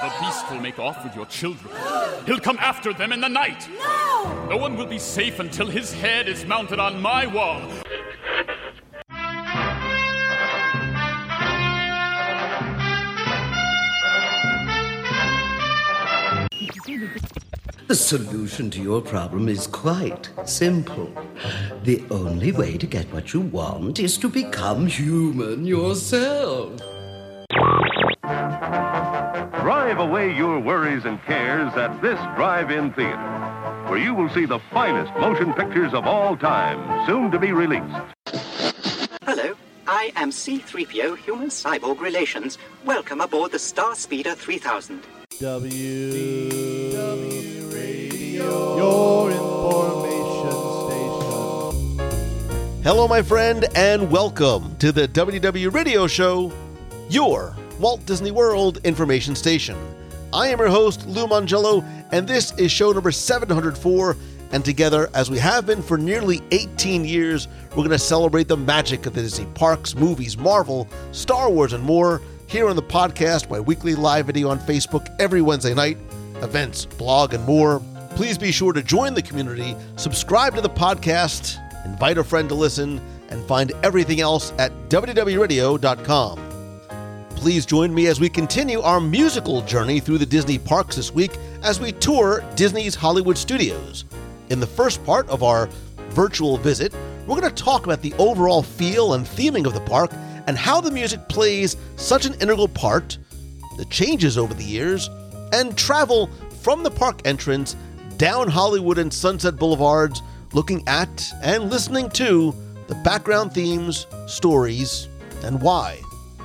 The beast will make off with your children. He'll come after them in the night. No! No one will be safe until his head is mounted on my wall. The solution to your problem is quite simple. The only way to get what you want is to become human yourself. Away your worries and cares at this drive-in theater, where you will see the finest motion pictures of all time, soon to be released. Hello, I am C3PO Human Cyborg Relations. Welcome aboard the Star Speeder 3000. W W Radio, your information station. Hello, my friend, and welcome to the WDW Radio Show, your Walt Disney World information station. I am your host, Lou Mongello, and this is show number 704. And together, as we have been for nearly 18 years, we're going to celebrate the magic of the Disney parks, movies, Marvel, Star Wars, and more here on the podcast, my weekly live video on Facebook every Wednesday night, events, blog, and more. Please be sure to join the community, subscribe to the podcast, invite a friend to listen, and find everything else at WDWRadio.com. Please join me as we continue our musical journey through the Disney parks this week as we tour Disney's Hollywood studios. In the first part of our virtual visit, we're going to talk about the overall feel and theming of the park and how the music plays such an integral part, the changes over the years, and travel from the park entrance down Hollywood and Sunset Boulevards, looking at and listening to the background themes, stories, and why.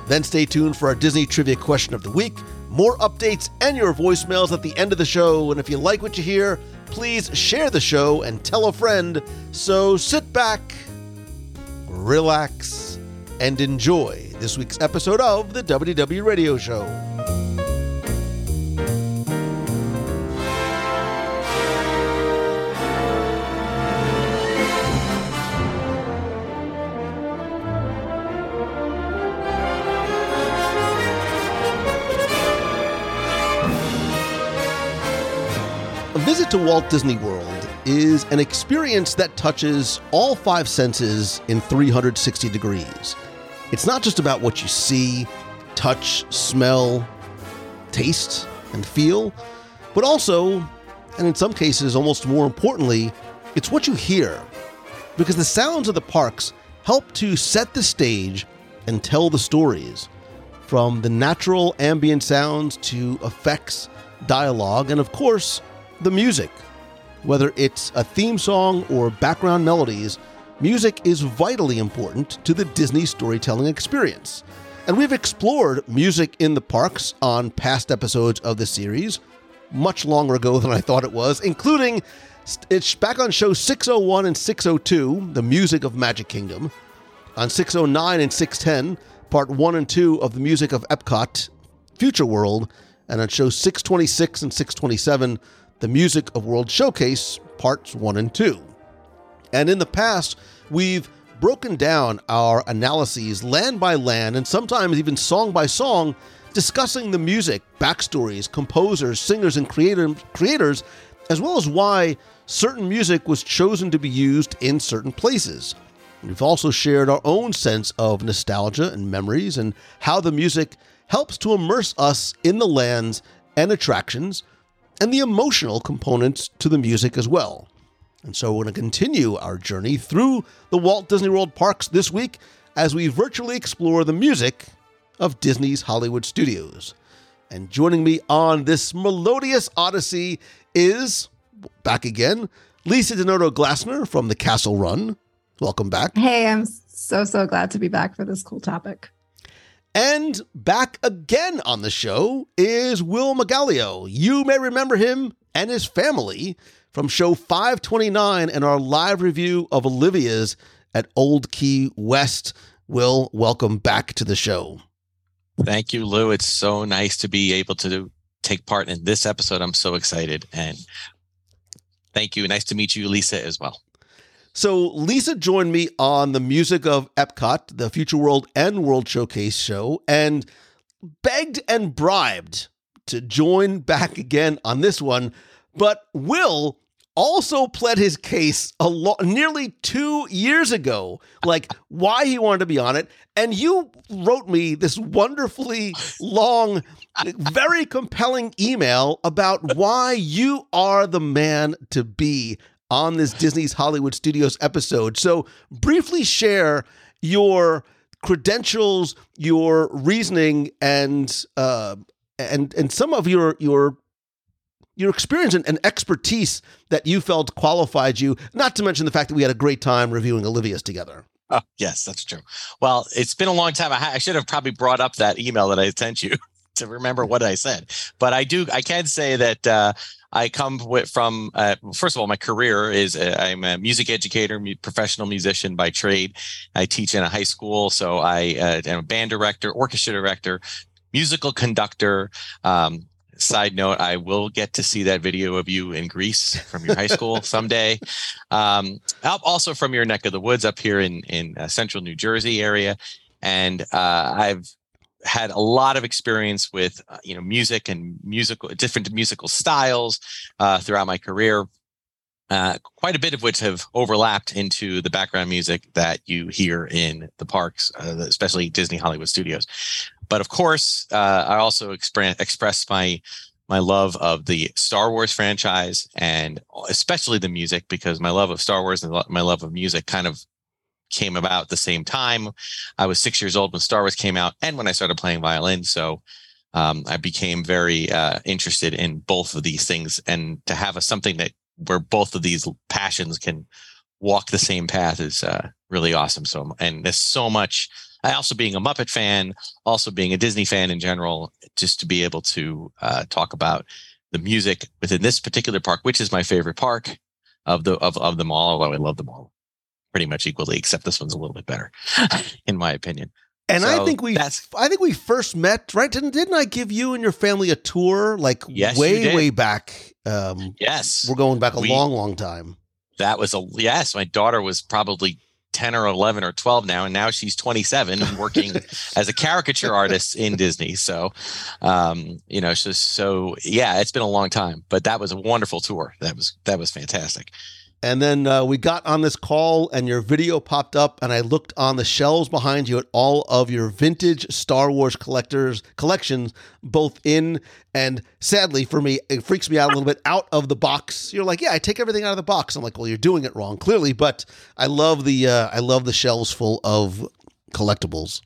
Then stay tuned for our Disney Trivia Question of the Week, more updates, and your voicemails at the end of the show. And if you like what you hear, please share the show and tell a friend. So sit back, relax, and enjoy this week's episode of the WDW Radio Show. Visit to Walt Disney World is an experience that touches all five senses in 360 degrees. It's not just about what you see, touch, smell, taste, and feel, but also, and in some cases almost more importantly, it's what you hear. Because the sounds of the parks help to set the stage and tell the stories. From the natural ambient sounds to effects, dialogue, and of course, the music. Whether it's a theme song or background melodies, music is vitally important to the Disney storytelling experience. And we've explored music in the parks on past episodes of the series, much longer ago than I thought it was, including it's back on show 601 and 602, The Music of Magic Kingdom, on 609 and 610, part 1 and 2 of The Music of Epcot, Future World, and on show 626 and 627, The Music of World Showcase, parts 1 and 2. And in the past, we've broken down our analyses land by land and sometimes even song by song, discussing the music, backstories, composers, singers, and creator, creators, as well as why certain music was chosen to be used in certain places. We've also shared our own sense of nostalgia and memories and how the music helps to immerse us in the lands and attractions and the emotional components to the music as well. And so we're going to continue our journey through the Walt Disney World parks this week as we virtually explore the music of Disney's Hollywood studios. And joining me on this melodious odyssey is, back again, Lisa Denoto Glassner from the Castle Run. Welcome back. Hey, I'm so, so glad to be back for this cool topic. And back again on the show is Will Magalio. You may remember him and his family from show 529 and our live review of Olivia's at Old Key West. Will, welcome back to the show. Thank you, Lou. It's so nice to be able to take part in this episode. I'm so excited. And thank you. Nice to meet you, Lisa, as well. So, Lisa joined me on the music of Epcot, the Future World and World Showcase show, and begged and bribed to join back again on this one, but Will also pled his case a lo- nearly two years ago, like why he wanted to be on it. And you wrote me this wonderfully long, very compelling email about why you are the man to be on this Disney's Hollywood Studios episode. So, briefly share your credentials, your reasoning, and uh, and and some of your your your experience and, and, expertise that you felt qualified you, not to mention the fact that we had a great time reviewing Olivia's together. Oh, yes, that's true. Well, it's been a long time. I, ha- I should have probably brought up that email that I sent you to remember what I said. But I do, I can say that uh, I come with, from, uh, first of all, my career is uh, I'm a music educator, mu- professional musician by trade. I teach in a high school. So I uh, am a band director, orchestra director, musical conductor, um, Side note: I will get to see that video of you in Greece from your high school someday. Um, also from your neck of the woods up here in in uh, central New Jersey area, and uh, I've had a lot of experience with uh, you know music and musical different musical styles uh, throughout my career. Uh, quite a bit of which have overlapped into the background music that you hear in the parks, uh, especially Disney Hollywood Studios. But of course, uh, I also express express my my love of the Star Wars franchise and especially the music because my love of Star Wars and my love of music kind of came about the same time. I was six years old when Star Wars came out and when I started playing violin. So um, I became very uh, interested in both of these things and to have a, something that where both of these passions can walk the same path is uh, really awesome. So, and there's so much I also being a Muppet fan, also being a Disney fan in general, just to be able to uh, talk about the music within this particular park, which is my favorite park of the of, of them all. Although I love them all pretty much equally, except this one's a little bit better, in my opinion. And so I think we, I think we first met, right? Didn't didn't I give you and your family a tour like yes, way way back? Um, yes, we're going back a we, long, long time. That was a yes. My daughter was probably 10 or 11 or 12 now and now she's 27 and working as a caricature artist in disney so um, you know so, so yeah it's been a long time but that was a wonderful tour that was that was fantastic and then uh, we got on this call, and your video popped up, and I looked on the shelves behind you at all of your vintage Star Wars collectors collections, both in and sadly for me, it freaks me out a little bit out of the box. You're like, yeah, I take everything out of the box. I'm like, well, you're doing it wrong, clearly, but I love the uh, I love the shelves full of collectibles.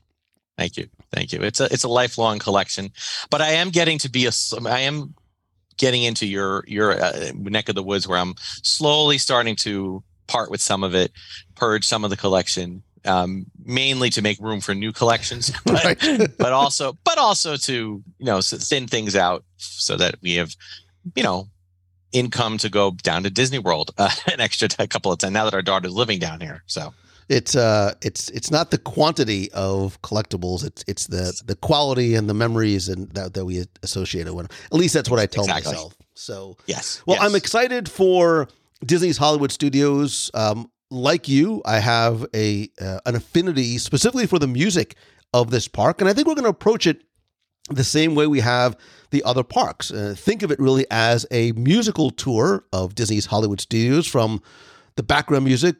Thank you. Thank you. It's a it's a lifelong collection, but I am getting to be a I am getting into your your uh, neck of the woods where I'm slowly starting to part with some of it, purge some of the collection, um, mainly to make room for new collections, but, right. but also but also to you know thin things out so that we have you know income to go down to Disney World uh, an extra t- couple of times now that our daughter's living down here. So it's uh it's it's not the quantity of collectibles it's it's the the quality and the memories and that, that we associate it with at least that's what i tell exactly. myself so yes well yes. i'm excited for disney's hollywood studios um like you i have a uh, an affinity specifically for the music of this park and i think we're going to approach it the same way we have the other parks uh, think of it really as a musical tour of disney's hollywood studios from the background music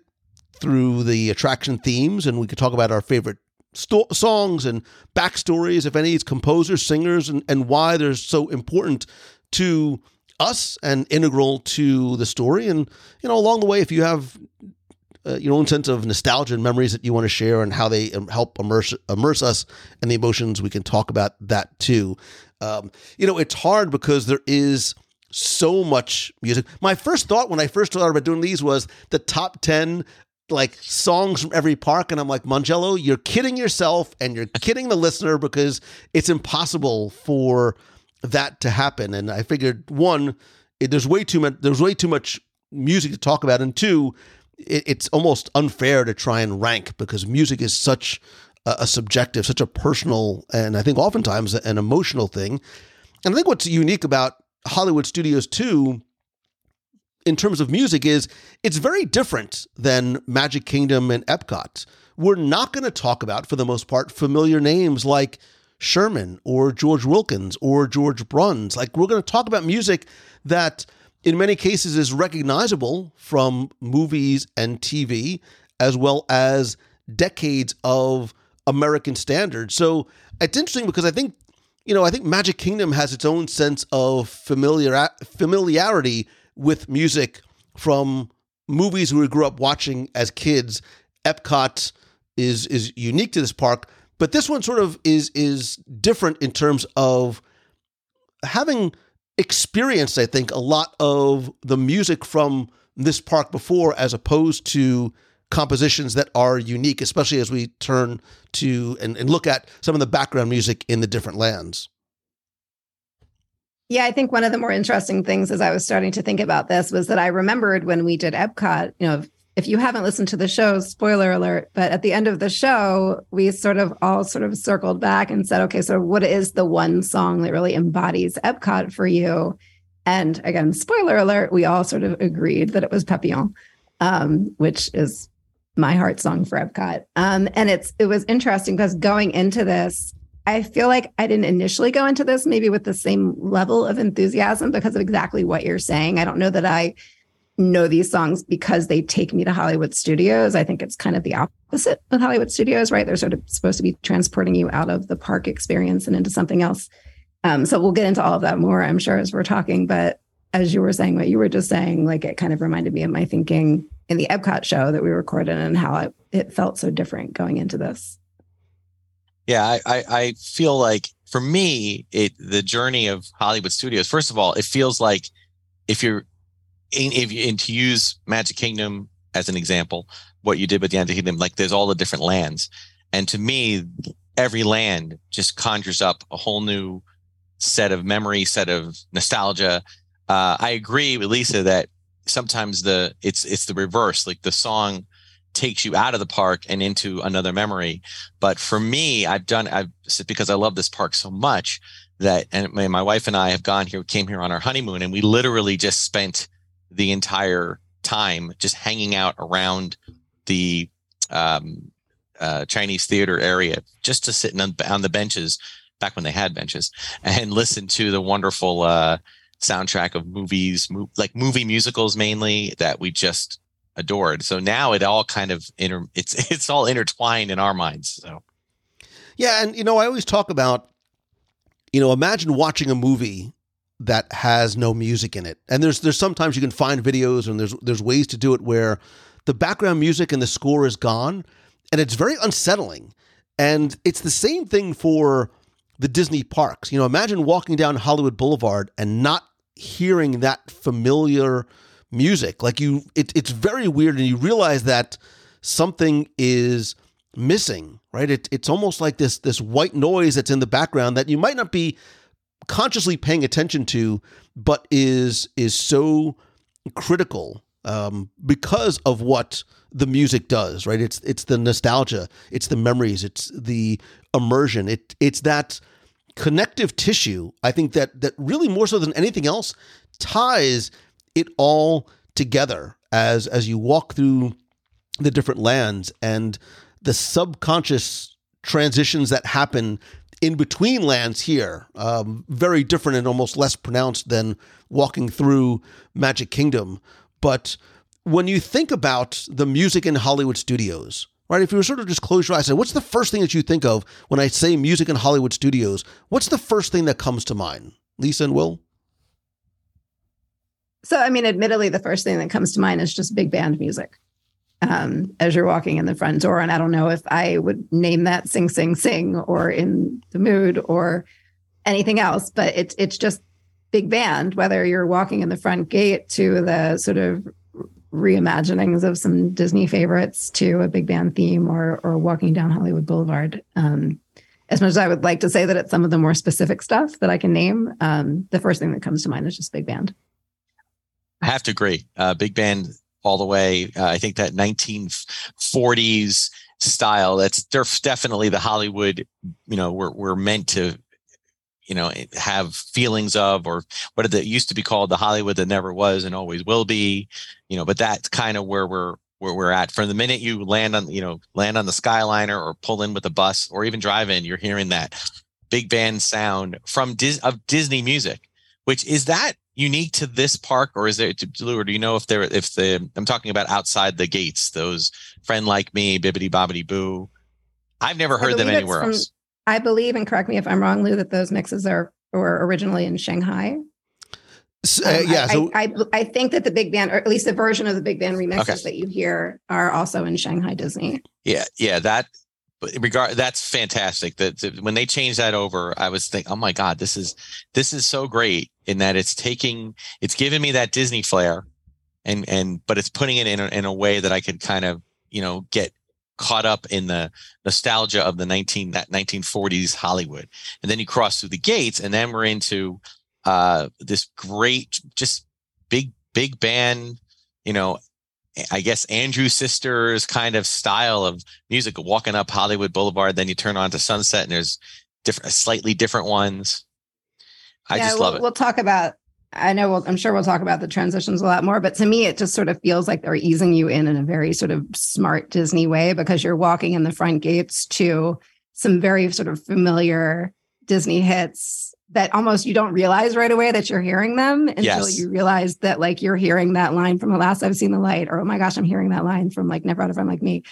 through the attraction themes, and we could talk about our favorite sto- songs and backstories, if any, composers, singers, and, and why they're so important to us and integral to the story. And, you know, along the way, if you have uh, your own sense of nostalgia and memories that you want to share and how they um, help immerse immerse us in the emotions, we can talk about that too. Um, you know, it's hard because there is so much music. My first thought when I first started about doing these was the top 10 like songs from every park and I'm like Mongello you're kidding yourself and you're kidding the listener because it's impossible for that to happen. And I figured one it, there's way too much there's way too much music to talk about and two it, it's almost unfair to try and rank because music is such a, a subjective such a personal and I think oftentimes an emotional thing. And I think what's unique about Hollywood studios too in terms of music is it's very different than Magic Kingdom and Epcot. We're not going to talk about, for the most part, familiar names like Sherman or George Wilkins or George Bruns. Like we're going to talk about music that in many cases is recognizable from movies and TV as well as decades of American standards. So it's interesting because I think you know, I think Magic Kingdom has its own sense of familiar familiarity with music from movies we grew up watching as kids. Epcot is is unique to this park, but this one sort of is is different in terms of having experienced, I think, a lot of the music from this park before, as opposed to compositions that are unique, especially as we turn to and, and look at some of the background music in the different lands. Yeah, I think one of the more interesting things as I was starting to think about this was that I remembered when we did Epcot, you know, if you haven't listened to the show, spoiler alert, but at the end of the show, we sort of all sort of circled back and said, okay, so what is the one song that really embodies Epcot for you? And again, spoiler alert, we all sort of agreed that it was Papillon, um, which is my heart song for Epcot. Um, and it's it was interesting because going into this, I feel like I didn't initially go into this maybe with the same level of enthusiasm because of exactly what you're saying. I don't know that I know these songs because they take me to Hollywood studios. I think it's kind of the opposite with Hollywood studios, right? They're sort of supposed to be transporting you out of the park experience and into something else. Um, so we'll get into all of that more, I'm sure, as we're talking. But as you were saying, what you were just saying, like it kind of reminded me of my thinking in the Epcot show that we recorded and how it, it felt so different going into this. Yeah, I, I, I feel like for me, it the journey of Hollywood studios. First of all, it feels like if you're in, if you, and to use Magic Kingdom as an example, what you did with the Magic Kingdom, like there's all the different lands, and to me, every land just conjures up a whole new set of memory, set of nostalgia. Uh, I agree with Lisa that sometimes the it's it's the reverse. Like the song takes you out of the park and into another memory. But for me, I've done, I've because I love this park so much that, and my, wife and I have gone here, came here on our honeymoon, and we literally just spent the entire time just hanging out around the um, uh, Chinese theater area, just to sit on, on the benches back when they had benches and listen to the wonderful uh, soundtrack of movies, mo- like movie musicals mainly that we just adored. So now it all kind of inter- it's it's all intertwined in our minds. So yeah, and you know I always talk about you know imagine watching a movie that has no music in it, and there's there's sometimes you can find videos and there's there's ways to do it where the background music and the score is gone, and it's very unsettling. And it's the same thing for the Disney parks. You know, imagine walking down Hollywood Boulevard and not hearing that familiar music. Like you, it, it's very weird, and you realize that something is missing. Right? It, it's almost like this this white noise that's in the background that you might not be consciously paying attention to, but is is so critical um, because of what the music does. Right? It's it's the nostalgia, it's the memories, it's the immersion. It it's that connective tissue. I think that that really more so than anything else ties it all together as as you walk through the different lands and the subconscious transitions that happen in between lands here um, very different and almost less pronounced than walking through magic kingdom. But when you think about the music in hollywood studios right if you were sort of just close your eyes and what's the first thing that you think of when i say music in hollywood studios? What's the first thing that comes to mind? Lisa and will so, I mean, admittedly, the first thing that comes to mind is just big band music um, as you're walking in the front door. And I don't know if I would name that "Sing, Sing, Sing" or "In the Mood" or anything else, but it's it's just big band. Whether you're walking in the front gate to the sort of reimaginings of some Disney favorites to a big band theme, or or walking down Hollywood Boulevard. Um, as much as I would like to say that it's some of the more specific stuff that I can name, um, the first thing that comes to mind is just big band. I have to agree. Uh, big band all the way. Uh, I think that 1940s style. That's definitely the Hollywood. You know, we're we're meant to, you know, have feelings of, or what it used to be called, the Hollywood that never was and always will be. You know, but that's kind of where we're where we're at. From the minute you land on, you know, land on the Skyliner or pull in with a bus or even drive in, you're hearing that big band sound from Dis- of Disney music, which is that unique to this park, or is there? Or do you know if there if the I'm talking about outside the gates, those friend like me, bibbity bobbity boo. I've never heard them anywhere from, else. I believe, and correct me if I'm wrong, Lou, that those mixes are were originally in Shanghai. Uh, um, yeah, I, so I, I, I, think that the big band, or at least the version of the big band remixes okay. that you hear, are also in Shanghai Disney. Yeah, yeah, that regard that's fantastic. That when they changed that over, I was thinking, oh my god, this is this is so great in that it's taking, it's giving me that Disney flair, and and but it's putting it in a, in a way that I could kind of you know get caught up in the nostalgia of the 19 that 1940s Hollywood. And then you cross through the gates, and then we're into uh, this great, just big, big band, you know, I guess Andrew Sisters kind of style of music, walking up Hollywood Boulevard. Then you turn on to Sunset, and there's different, slightly different ones. I yeah, just love we'll, it. We'll talk about. I know. We'll, I'm sure we'll talk about the transitions a lot more. But to me, it just sort of feels like they're easing you in in a very sort of smart Disney way because you're walking in the front gates to some very sort of familiar Disney hits that almost you don't realize right away that you're hearing them until yes. you realize that like you're hearing that line from the last I've seen the light, or oh my gosh, I'm hearing that line from like Never Had a Friend Like Me.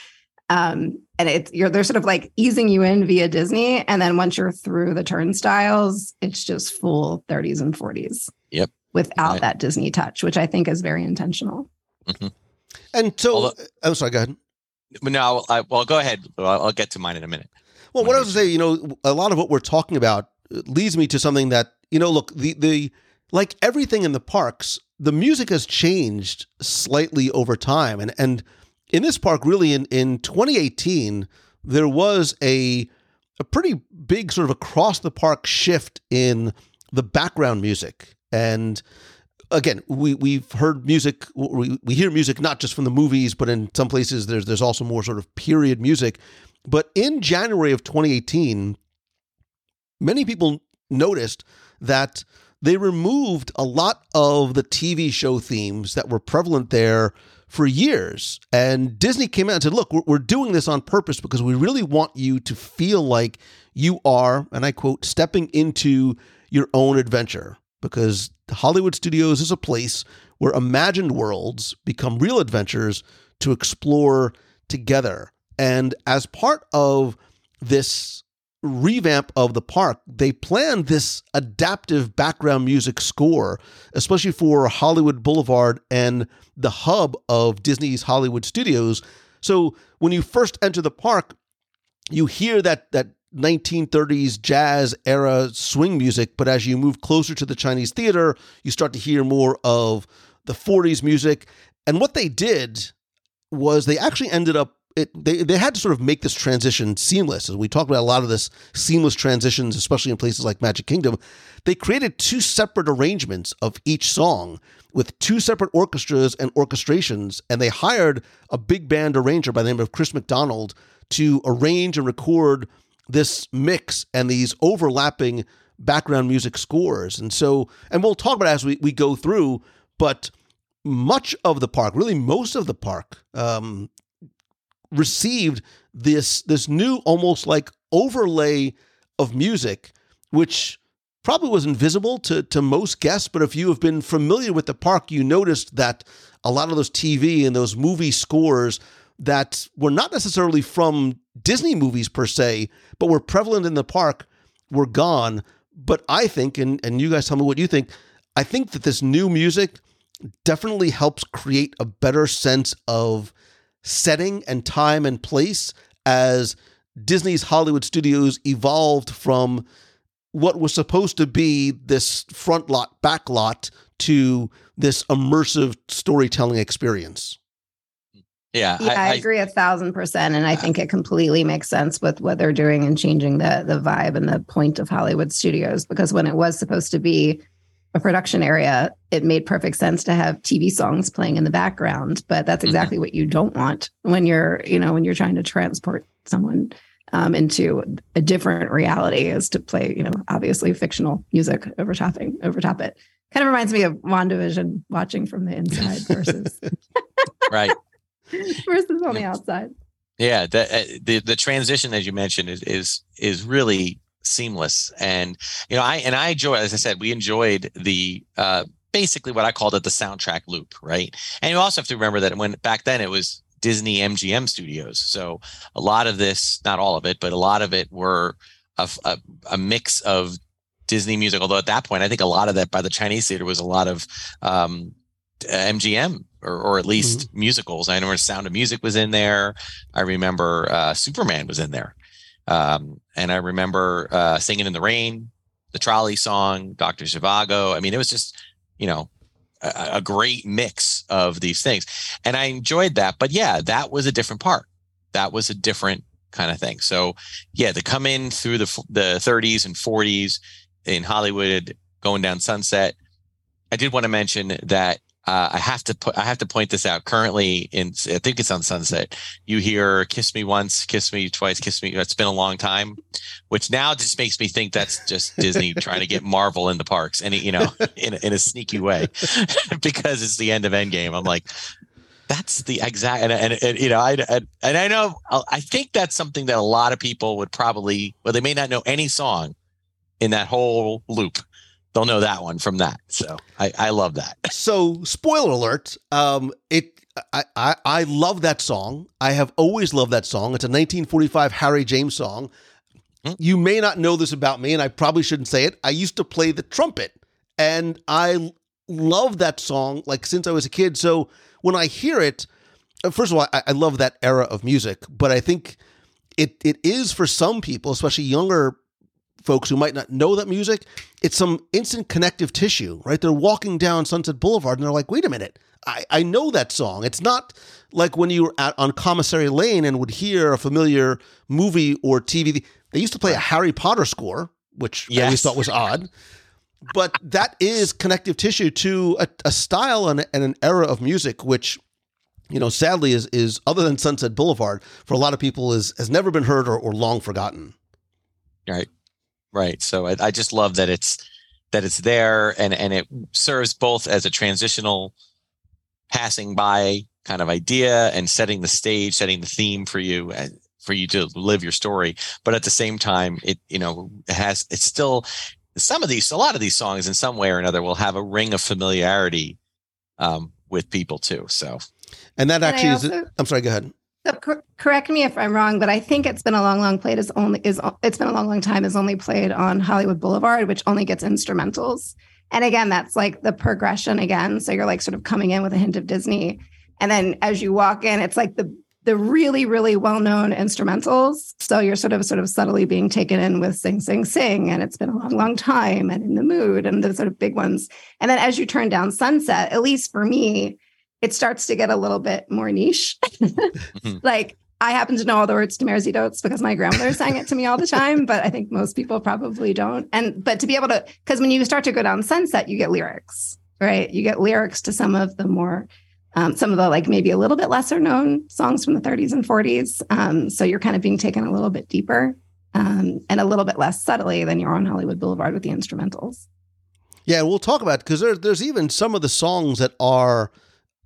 Um, and it's you're they're sort of like easing you in via Disney, and then once you're through the turnstiles, it's just full 30s and 40s. Yep. Without right. that Disney touch, which I think is very intentional. Mm-hmm. And so, Although, I'm sorry. Go ahead. No, I, well, go ahead. I'll, I'll get to mine in a minute. Well, what I was to say, you know, a lot of what we're talking about leads me to something that you know. Look, the the like everything in the parks, the music has changed slightly over time, and and in this park, really in in 2018, there was a a pretty big sort of across the park shift in the background music and again we we've heard music we, we hear music not just from the movies but in some places there's there's also more sort of period music but in January of 2018 many people noticed that they removed a lot of the TV show themes that were prevalent there for years. And Disney came out and said, look, we're, doing this on purpose because we really want you to feel like you are, and I quote, stepping into your own adventure. Because Hollywood Studios is a place where imagined worlds become real adventures to explore together. And as part of this revamp of the park, they planned this adaptive background music score, especially for Hollywood Boulevard and the hub of Disney's Hollywood Studios. So when you first enter the park, you hear that that 1930s jazz era swing music, but as you move closer to the Chinese theater, you start to hear more of the 40s music. And what they did was they actually ended up it, they, they had to sort of make this transition seamless. As we talked about a lot of this seamless transitions, especially in places like Magic Kingdom, they created two separate arrangements of each song with two separate orchestras and orchestrations. And they hired a big band arranger by the name of Chris McDonald to arrange and record this mix and these overlapping background music scores. And so, and we'll talk about as we, we go through, but much of the park, really most of the park, um, received this this new almost like overlay of music, which probably was invisible to, to most guests, but if you have been familiar with the park, you noticed that a lot of those TV and those movie scores that were not necessarily from Disney movies per se, but were prevalent in the park were gone. But I think, and, and you guys tell me what you think, I think that this new music definitely helps create a better sense of setting and time and place as Disney's Hollywood studios evolved from what was supposed to be this front lot, back lot to this immersive storytelling experience. Yeah, yeah, I, I, agree a thousand percent, and I think it completely makes sense with what they're doing and changing the the vibe and the point of Hollywood Studios. Because when it was supposed to be a production area, it made perfect sense to have TV songs playing in the background. But that's mm-hmm. exactly mm-hmm. what you don't want when you're, you know, when you're trying to transport someone um, into a different reality is to play, you know, obviously fictional music over topping, over top it. Kind of reminds me of WandaVision watching from the inside versus right versus on the outside. Yeah, the, uh, the the transition as you mentioned is is is really seamless. And you know, I and I enjoy, as I said, we enjoyed the uh, basically what I called it the soundtrack loop, right? And you also have to remember that when back then it was Disney MGM Studios, so a lot of this, not all of it, but a lot of it were a, a, a mix of Disney music. Although at that point, I think a lot of that by the Chinese theater was a lot of um, MGM or, or at least mm-hmm. musicals. I remember Sound of Music was in there. I remember uh, Superman was in there. Um, and I remember uh, Singing in the Rain, the trolley song, Dr. Zhivago. I mean, it was just, you know, a, a, great mix of these things. And I enjoyed that. But yeah, that was a different part. That was a different kind of thing. So yeah, to come in through the, the 30s and 40s in Hollywood, going down Sunset, I did want to mention that uh, I have to put I have to point this out. Currently, in I think it's on Sunset. You hear "Kiss Me Once, Kiss Me Twice, Kiss Me." It's been a long time, which now just makes me think that's just Disney trying to get Marvel in the parks, and you know, in in a sneaky way, because it's the end of Endgame. I'm like, that's the exact and, and, and you know I and, and I know I think that's something that a lot of people would probably well they may not know any song in that whole loop they'll know that one from that. So I, I love that. So spoiler alert. Um, it I, I I love that song. I have always loved that song. It's a 1945 Harry James song. Hmm? You may not know this about me, and I probably shouldn't say it. I used to play the trumpet, and I love that song like since I was a kid. So when I hear it, uh, first of all, I, I love that era of music, but I think it it is for some people, especially younger folks who might not know that music, it's some instant connective tissue, right? They're walking down Sunset Boulevard and they're like, wait a minute, I, I know that song. It's not like when you were at, on Commissary Lane and would hear a familiar movie or TV. They used to play a Harry Potter score, which yes. I always thought was odd. But that is connective tissue to a, a style and, and an era of music, which you know, sadly is is other than Sunset Boulevard for a lot of people is has never been heard or, or long forgotten. Right. Right. So I, I just love that it's that it's there and and it serves both as a transitional passing by kind of idea and setting the stage, setting the theme for you and for you to live your story. But at the same time, it you know it has it's still some of these a lot of these songs in some way or another will have a ring of familiarity um, with people too. So and that actually also, is I'm sorry, go ahead. So cor- correct me if I'm wrong, but I think it's been a long, long played is only is it's been a long, long time is only played on Hollywood Boulevard, which only gets instrumentals. And again, that's like the progression again. So you're like sort of coming in with a hint of Disney, and then as you walk in, it's like the the really, really well-known instrumentals. So you're sort of sort of subtly being taken in with sing, sing, sing, and it's been a long, long time, and in the mood, and the sort of big ones. And then as you turn down Sunset, at least for me, it starts to get a little bit more niche. mm-hmm. Like I happen to know all the words to Mairzy Doats because my grandmother sang it to me all the time, but I think most people probably don't. And but to be able to, because when you start to go down Sunset, you get lyrics, right? You get lyrics to some of the more, um, some of the like maybe a little bit lesser known songs from the 30s and 40s. Um, so you're kind of being taken a little bit deeper um, and a little bit less subtly than you're on Hollywood Boulevard with the instrumentals. Yeah, we'll talk about because there, there's even some of the songs that are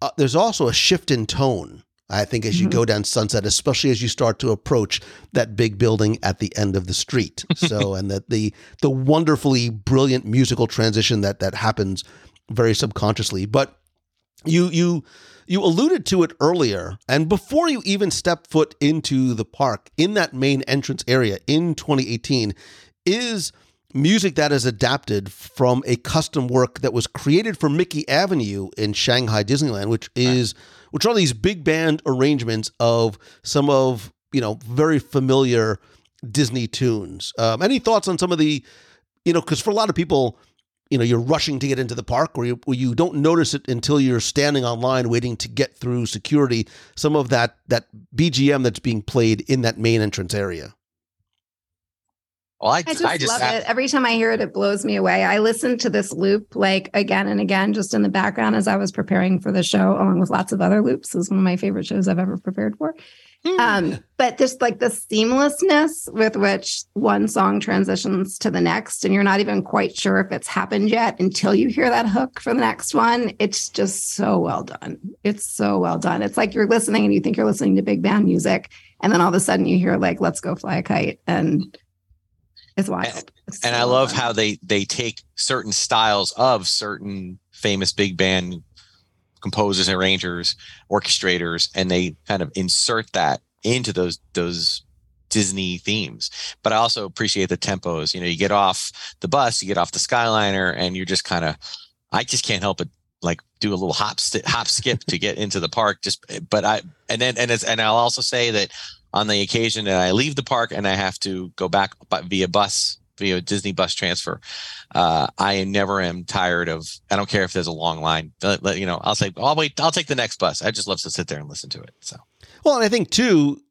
uh, there's also a shift in tone. I think as you mm-hmm. go down Sunset, especially as you start to approach that big building at the end of the street. So, and that the the wonderfully brilliant musical transition that that happens very subconsciously. But you you you alluded to it earlier, and before you even step foot into the park, in that main entrance area in 2018, is music that is adapted from a custom work that was created for Mickey Avenue in Shanghai Disneyland, which is which are these big band arrangements of some of you know very familiar Disney tunes. Um, any thoughts on some of the you know because for a lot of people. You know, you're rushing to get into the park, or you, or you don't notice it until you're standing online waiting to get through security. Some of that that BGM that's being played in that main entrance area. Well, I, I just, I just love it. Every time I hear it, it blows me away. I listen to this loop like again and again, just in the background as I was preparing for the show, along with lots of other loops. This is one of my favorite shows I've ever prepared for. Mm. Um, but just like the seamlessness with which one song transitions to the next, and you're not even quite sure if it's happened yet until you hear that hook for the next one. It's just so well done. It's so well done. It's like you're listening and you think you're listening to big band music, and then all of a sudden you hear like "Let's Go Fly a Kite," and It's wild. It's and so I love fun. how they they take certain styles of certain famous big band composers, arrangers, orchestrators, and they kind of insert that into those those Disney themes. But I also appreciate the tempos. You know, you get off the bus, you get off the Skyliner, and you're just kind of I just can't help but like do a little hop st- hop skip to get into the park. Just but I and then and it's and I'll also say that on the occasion that I leave the park and I have to go back via bus via Disney bus transfer, uh, I never am tired of. I don't care if there's a long line. Let- let- you know, I'll say, I'll wait. I'll take the next bus. I just love to sit there and listen to it. So Well, and I think too,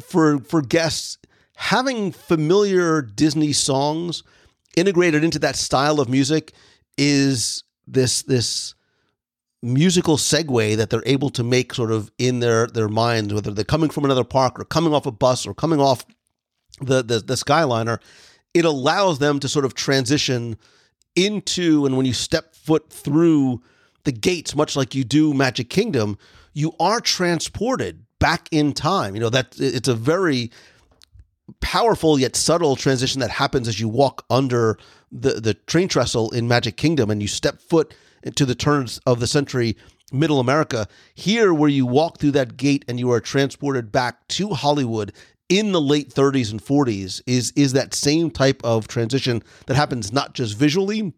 for for guests, having familiar Disney songs integrated into that style of music is this this musical segue that they're able to make sort of in their their minds, whether they're coming from another park or coming off a bus or coming off the the, the Skyliner. It allows them to sort of transition into, and when you step foot through the gates, much like you do Magic Kingdom, you are transported back in time. You know that it's a very powerful yet subtle transition that happens as you walk under the the train trestle in Magic Kingdom and you step foot into the turns of the century middle America. Here where you walk through that gate and you are transported back to Hollywood in the late 30s and 40s is is that same type of transition that happens not just visually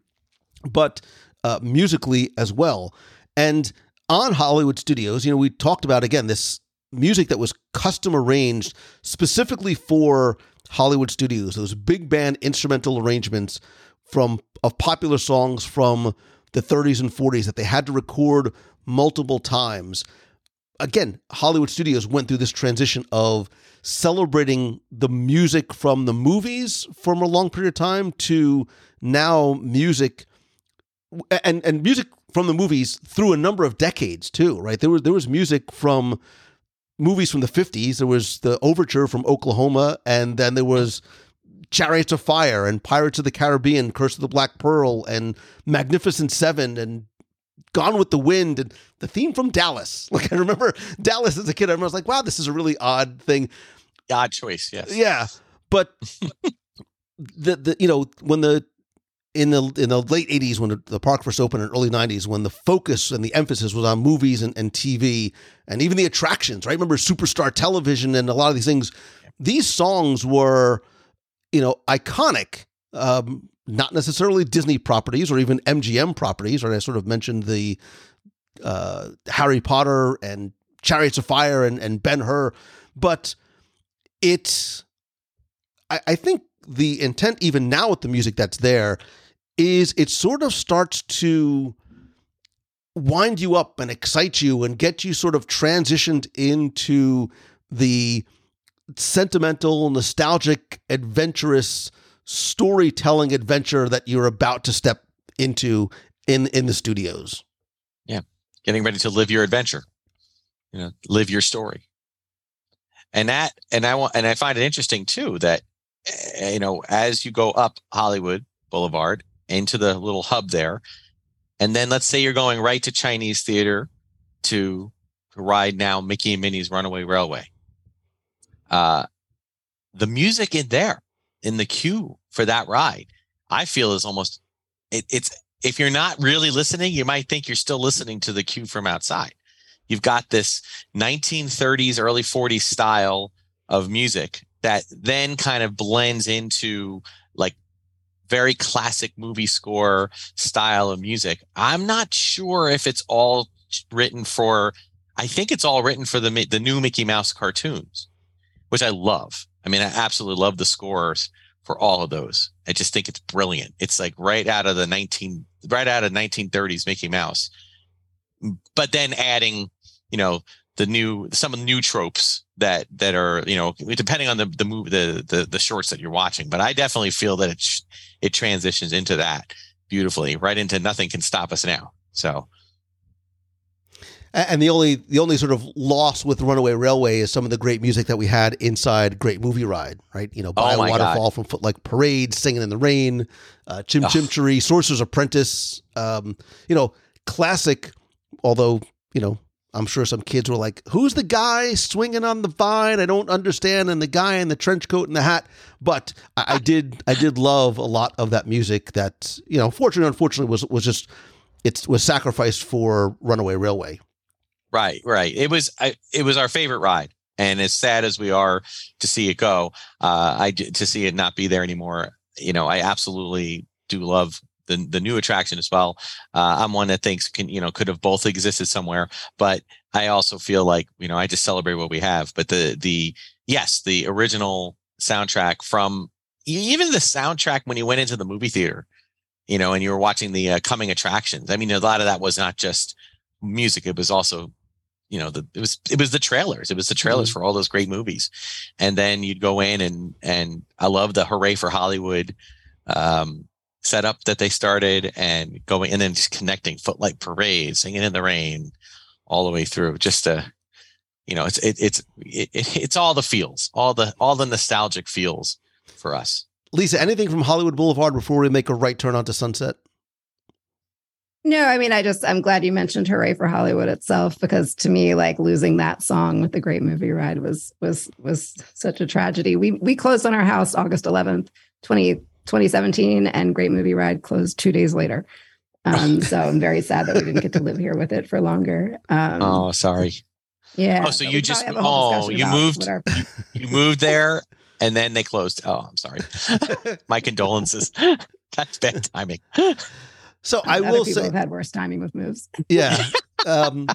but uh, musically as well. And on Hollywood Studios, you know, we talked about again this music that was custom arranged specifically for Hollywood Studios. Those big band instrumental arrangements from of popular songs from the 30s and 40s that they had to record multiple times. Again, Hollywood Studios went through this transition of celebrating the music from the movies from a long period of time to now music and and music from the movies through a number of decades too, right? There was there was music from movies from the 50s. There was the overture from Oklahoma and then there was Chariots of Fire and Pirates of the Caribbean, Curse of the Black Pearl and Magnificent 7 and Gone with the Wind and the theme from Dallas. Like I remember Dallas as a kid, I was like, wow, this is a really odd thing. odd choice. Yes. Yeah, but the the you know when the in the in the late '80s when the, the park first opened in early '90s when the focus and the emphasis was on movies and, and TV and even the attractions, right? Remember Superstar Television and a lot of these things. These songs were, you know, iconic. Um, not necessarily Disney properties or even MGM properties. Right? I sort of mentioned the uh, Harry Potter and Chariots of Fire and, and Ben Hur, but it's I, I think the intent even now with the music that's there is it sort of starts to wind you up and excite you and get you sort of transitioned into the sentimental, nostalgic, adventurous storytelling adventure that you're about to step into in in the studios. Yeah, getting ready to live your adventure. You know, live your story. And that, and I want, and I find it interesting too that, eh, you know, as you go up Hollywood Boulevard into the little hub there, and then let's say you're going right to Chinese theater to, to ride now Mickey and Minnie's Runaway Railway. Uh, the music in there in the queue for that ride, I feel is almost it, it's if you're not really listening, you might think you're still listening to the cue from outside. You've got this 1930s, early 40s style of music that then kind of blends into like very classic movie score style of music. I'm not sure if it's all written for. I think it's all written for the the new Mickey Mouse cartoons, which I love. I mean, I absolutely love the scores for all of those. I just think it's brilliant. It's like right out of the 19 right out of 1930s Mickey Mouse. But then adding, you know, the new some of the new tropes that that are, you know, depending on the the move the the the shorts that you're watching, but I definitely feel that it it transitions into that beautifully, right into nothing can stop us now. So, And the only the only sort of loss with Runaway Railway is some of the great music that we had inside Great Movie Ride, right? You know, By a Oh my God. Waterfall from Footlight Parade, Singing in the Rain, uh, Chim Ugh. Chim Cher-ee, Sorcerer's Apprentice, um, you know, classic, although, you know, I'm sure some kids were like, "Who's the guy swinging on the vine? I don't understand." And the guy in the trench coat and the hat. But I, I did, I did love a lot of that music. That you know, fortunately, unfortunately, was was just it was sacrificed for Runaway Railway. Right, right. It was I, it was our favorite ride, and as sad as we are to see it go, uh, I to see it not be there anymore. You know, I absolutely do love the the new attraction as well. Uh, I'm one that thinks can you know could have both existed somewhere, but I also feel like you know I just celebrate what we have. But the the yes, the original soundtrack from even the soundtrack when you went into the movie theater, you know, and you were watching the uh, coming attractions. I mean, a lot of that was not just music; it was also you know the it was it was the trailers. It was the trailers mm-hmm. for all those great movies. And then you'd go in and and i love the hooray for hollywood um setup that they started and going and then just connecting footlight parade singing in the rain all the way through. Just to you know it's it, it's it, it's all the feels all the all the nostalgic feels for us. Lisa anything from hollywood boulevard before we make a right turn onto sunset no, I mean, I just, I'm glad you mentioned Hooray for Hollywood itself, because to me, like losing that song with the great movie ride was, was, was such a tragedy. We, we closed on our house August 11th, 20, 2017 and Great Movie Ride closed two days later. Um, so I'm very sad that we didn't get to live here with it for longer. Um, oh, sorry. Yeah. Oh, so you just oh you moved our- you moved there and then they closed. Oh, I'm sorry. My condolences. That's bad timing. So I will say have had worse timing with moves. Yeah. Um,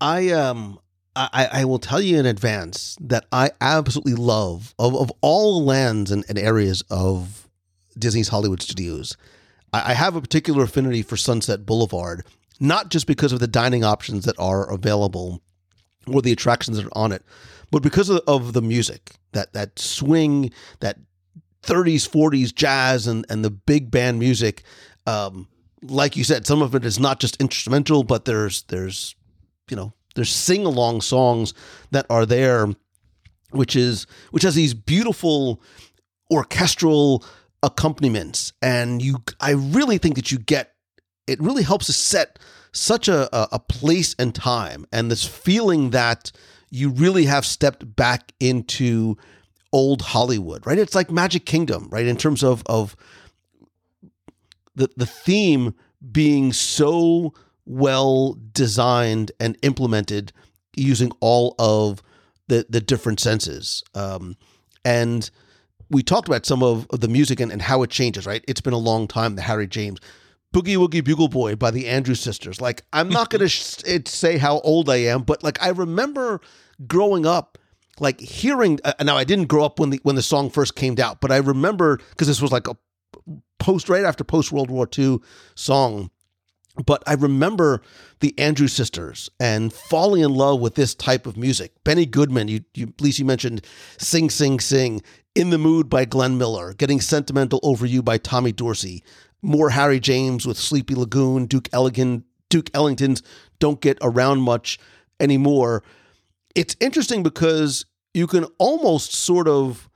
I um I, I will tell you in advance that I absolutely love of, of all lands and, and areas of Disney's Hollywood Studios. I, I have a particular affinity for Sunset Boulevard, not just because of the dining options that are available or the attractions that are on it, but because of, of the music that that swing, that 30s, 40s jazz, and and the big band music. Um, like you said, some of it is not just instrumental, but there's there's you know there's sing along songs that are there, which is which has these beautiful orchestral accompaniments, and you I really think that you get it really helps to set such a, a place and time and this feeling that you really have stepped back into old Hollywood, right? It's like Magic Kingdom, right? In terms of of the the theme being so well designed and implemented using all of the the different senses. Um, and we talked about some of, of the music and, and how it changes, right? It's been a long time, the Harry James. Boogie Woogie Bugle Boy by the Andrews Sisters. Like, I'm not going to sh- say how old I am, but like, I remember growing up, like hearing. Uh, now, I didn't grow up when the when the song first came out, but I remember because this was like a post right after post World War II song but I remember the Andrew sisters and falling in love with this type of music. Benny Goodman, you, you you mentioned Sing Sing Sing, In the Mood by Glenn Miller, Getting Sentimental Over You by Tommy Dorsey, more Harry James with Sleepy Lagoon, Duke Ellington, Duke Ellington's Don't Get Around Much Anymore. It's interesting because you can almost sort of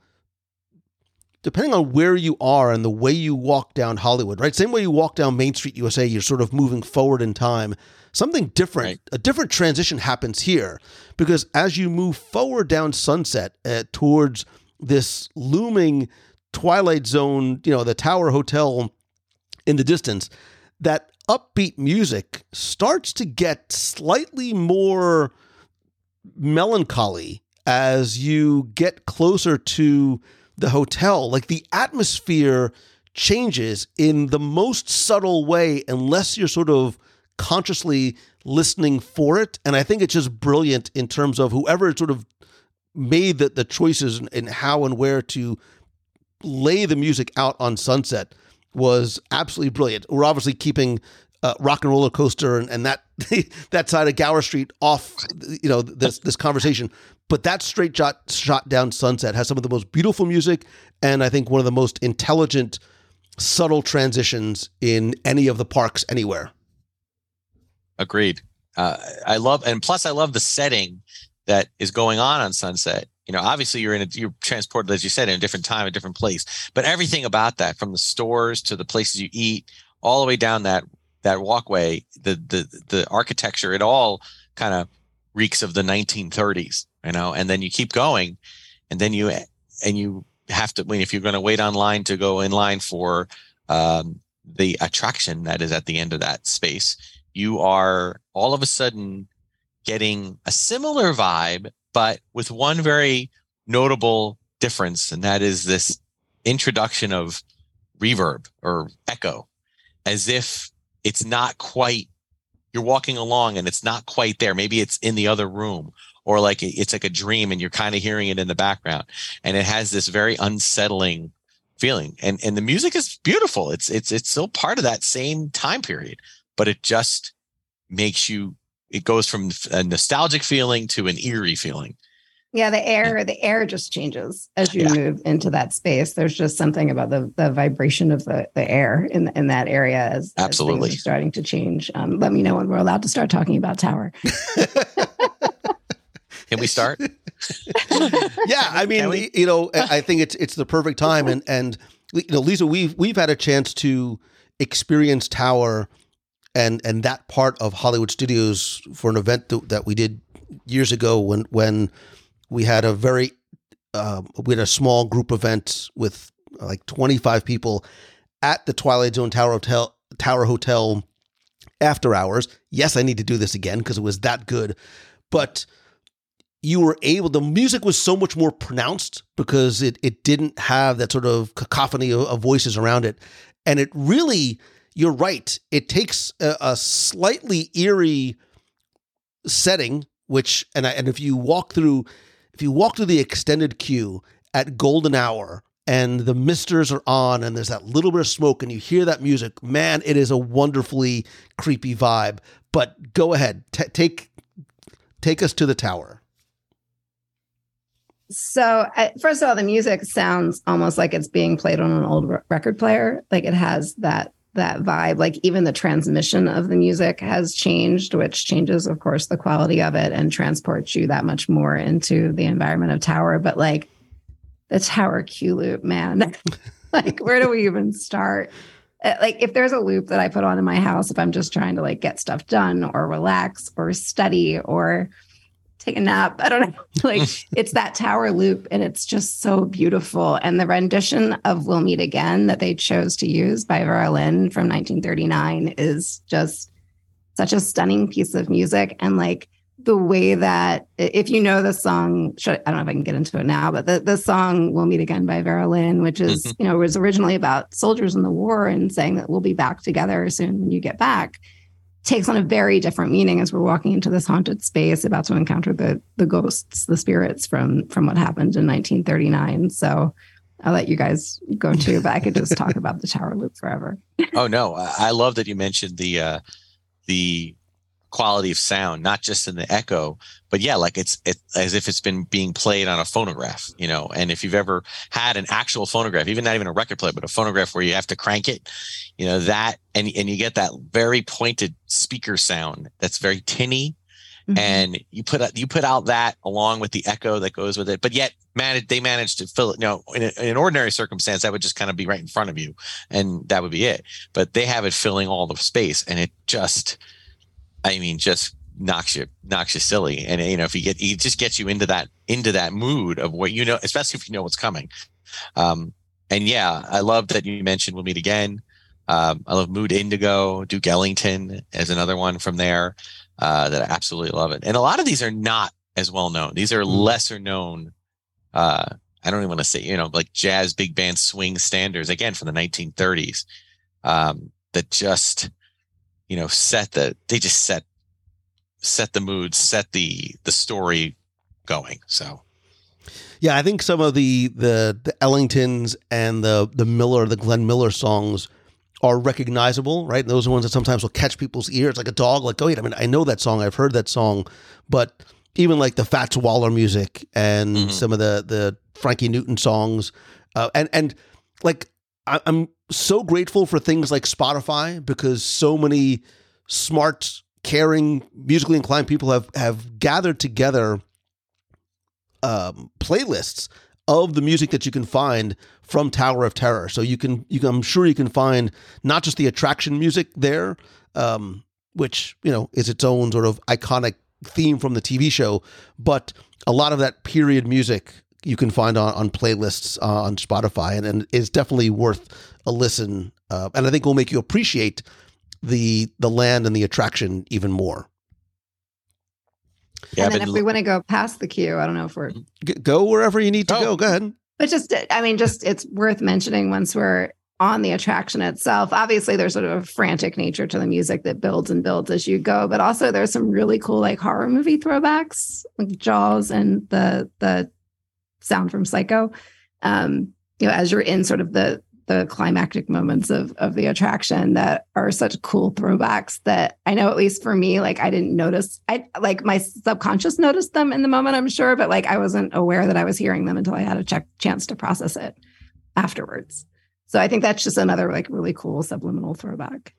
depending on where you are and the way you walk down Hollywood, right? Same way you walk down Main Street USA, you're sort of moving forward in time. Something different, right. a different transition happens here because as you move forward down Sunset uh, towards this looming Twilight Zone, you know, the Tower Hotel in the distance, that upbeat music starts to get slightly more melancholy as you get closer to the hotel, like the atmosphere changes in the most subtle way unless you're sort of consciously listening for it. And I think it's just brilliant in terms of whoever sort of made the, the choices and how and where to lay the music out on Sunset was absolutely brilliant. We're obviously keeping uh, Rock and Roller Coaster and, and that that side of Gower Street off, you know, this this conversation. But that straight shot shot down Sunset has some of the most beautiful music and I think one of the most intelligent, subtle transitions in any of the parks anywhere. Agreed. Uh, I love, and plus, I love the setting that is going on on Sunset. You know, obviously, you're in a, you're transported, as you said, in a different time, a different place. But everything about that, from the stores to the places you eat, all the way down that that walkway, the the the architecture, it all kind of reeks of the 1930s, you know, and then you keep going and then you, and you have to, when if you're going to wait online to go in line for, um, the attraction that is at the end of that space, you are all of a sudden getting a similar vibe, but with one very notable difference. And that is this introduction of reverb or echo as if it's not quite you're walking along and it's not quite there maybe it's in the other room or like it's like a dream and you're kind of hearing it in the background and it has this very unsettling feeling and and the music is beautiful it's it's it's still part of that same time period but it just makes you it goes from a nostalgic feeling to an eerie feeling yeah, the air, the air just changes as you yeah. move into that space. There's just something about the the vibration of the, the air in in that area as absolutely as starting to change. Um, let me know when we're allowed to start talking about Tower. Can we start? yeah, I mean, you know, I think it's it's the perfect time, and and you know, Lisa, we've we've had a chance to experience Tower and and that part of Hollywood Studios for an event that we did years ago when when we had a very uh, we had a small group event with like 25 people at the Twilight Zone Tower Hotel Tower Hotel after hours. Yes, I need to do this again because it was that good. But you were able the music was so much more pronounced because it it didn't have that sort of cacophony of, of voices around it. And it really, you're right, it takes a, a slightly eerie setting, which and I, and if you walk through if you walk through the extended queue at golden hour and the misters are on and there's that little bit of smoke and you hear that music, man, it is a wonderfully creepy vibe. But go ahead, t- take take us to the tower. So, first of all, the music sounds almost like it's being played on an old record player. Like it has that that vibe. Like even the transmission of the music has changed, which changes, of course, the quality of it and transports you that much more into the environment of Tower. But like the Tower Q loop, man, like where do we even start? Uh, like if there's a loop that I put on in my house, if I'm just trying to like get stuff done or relax or study or take a nap. I don't know. like it's that tower loop and it's just so beautiful. And the rendition of We'll Meet Again that they chose to use by Vera Lynn from 1939 is just such a stunning piece of music. And like the way that if you know the song, should, I don't know if I can get into it now, but the, the song We'll Meet Again by Vera Lynn, which is, mm-hmm. you know, was originally about soldiers in the war and saying that we'll be back together soon when you get back takes on a very different meaning as we're walking into this haunted space about to encounter the the ghosts the spirits from from what happened in 1939 so i'll let you guys go too but i could just talk about the tower loop forever. Oh no. I love that you mentioned the uh the quality of sound, not just in the echo, but yeah, like it's it, as if it's been being played on a phonograph, you know. And if you've ever had an actual phonograph, even not even a record player, but a phonograph where you have to crank it, you know that, and and you get that very pointed speaker sound that's very tinny, mm-hmm. and you put out you put out that along with the echo that goes with it. But yet, man, they managed to fill it. You know, in, a, in an ordinary circumstance, that would just kind of be right in front of you, and that would be it. But they have it filling all the space, and it just I mean, just knocks you knocks you silly. And you know, if you get he just gets you into that into that mood of what you know, especially if you know what's coming. Um, and yeah, I love that you mentioned we'll meet again. Um, I love Mood Indigo, Duke Ellington as another one from there uh, that I absolutely love it. And a lot of these are not as well known. These are mm. lesser known. Uh, I don't even want to say, you know, like jazz big band swing standards again from the 1930s um, that just you know set the they just set set the mood set the the story going so. Yeah i think some of the the the ellingtons and the the miller the glenn miller songs are recognizable right? Those are ones that sometimes will catch people's ears like a dog like oh wait i mean i know that song i've heard that song. But even like the fats waller music and mm-hmm. some of the the frankie newton songs uh, and and like I'm so grateful for things like Spotify because so many smart, caring, musically inclined people have have gathered together um, playlists of the music that you can find from Tower of Terror. So you can, you can, I'm sure you can find not just the attraction music there, um, which you know is its own sort of iconic theme from the TV show, but a lot of that period music you can find on, on playlists uh, on Spotify, and, and is definitely worth a listen. Uh, and I think will make you appreciate the the land and the attraction even more. Yeah, and then if we want to go past the queue, I don't know if we're G- go wherever you need to oh. go. Go ahead. But just, I mean, just it's worth mentioning once we're on the attraction itself. Obviously, there's sort of a frantic nature to the music that builds and builds as you go, but also there's some really cool like horror movie throwbacks, like Jaws and the the sound from Psycho. Um, you know, as you're in sort of the the climactic moments of of the attraction that are such cool throwbacks that I know at least for me, like I didn't notice. I like my subconscious noticed them in the moment, I'm sure, but like I wasn't aware that I was hearing them until I had a check, chance to process it afterwards. So I think that's just another like really cool subliminal throwback.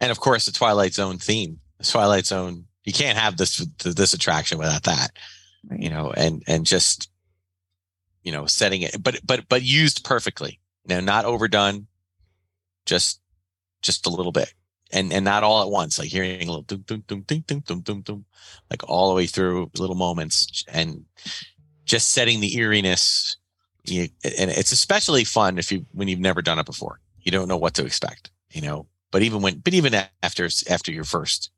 And of course, the Twilight Zone theme. The Twilight Zone. You can't have this this attraction without that. Right. You know, and and just you know setting it, but but but used perfectly. You know, not overdone. Just just a little bit, and and not all at once. Like hearing a little dum dum dum dum dum dum dum dum, like all the way through little moments, and just setting the eeriness you, and it's especially fun if you when you've never done it before. You don't know what to expect, you know. But even when, but even after after your first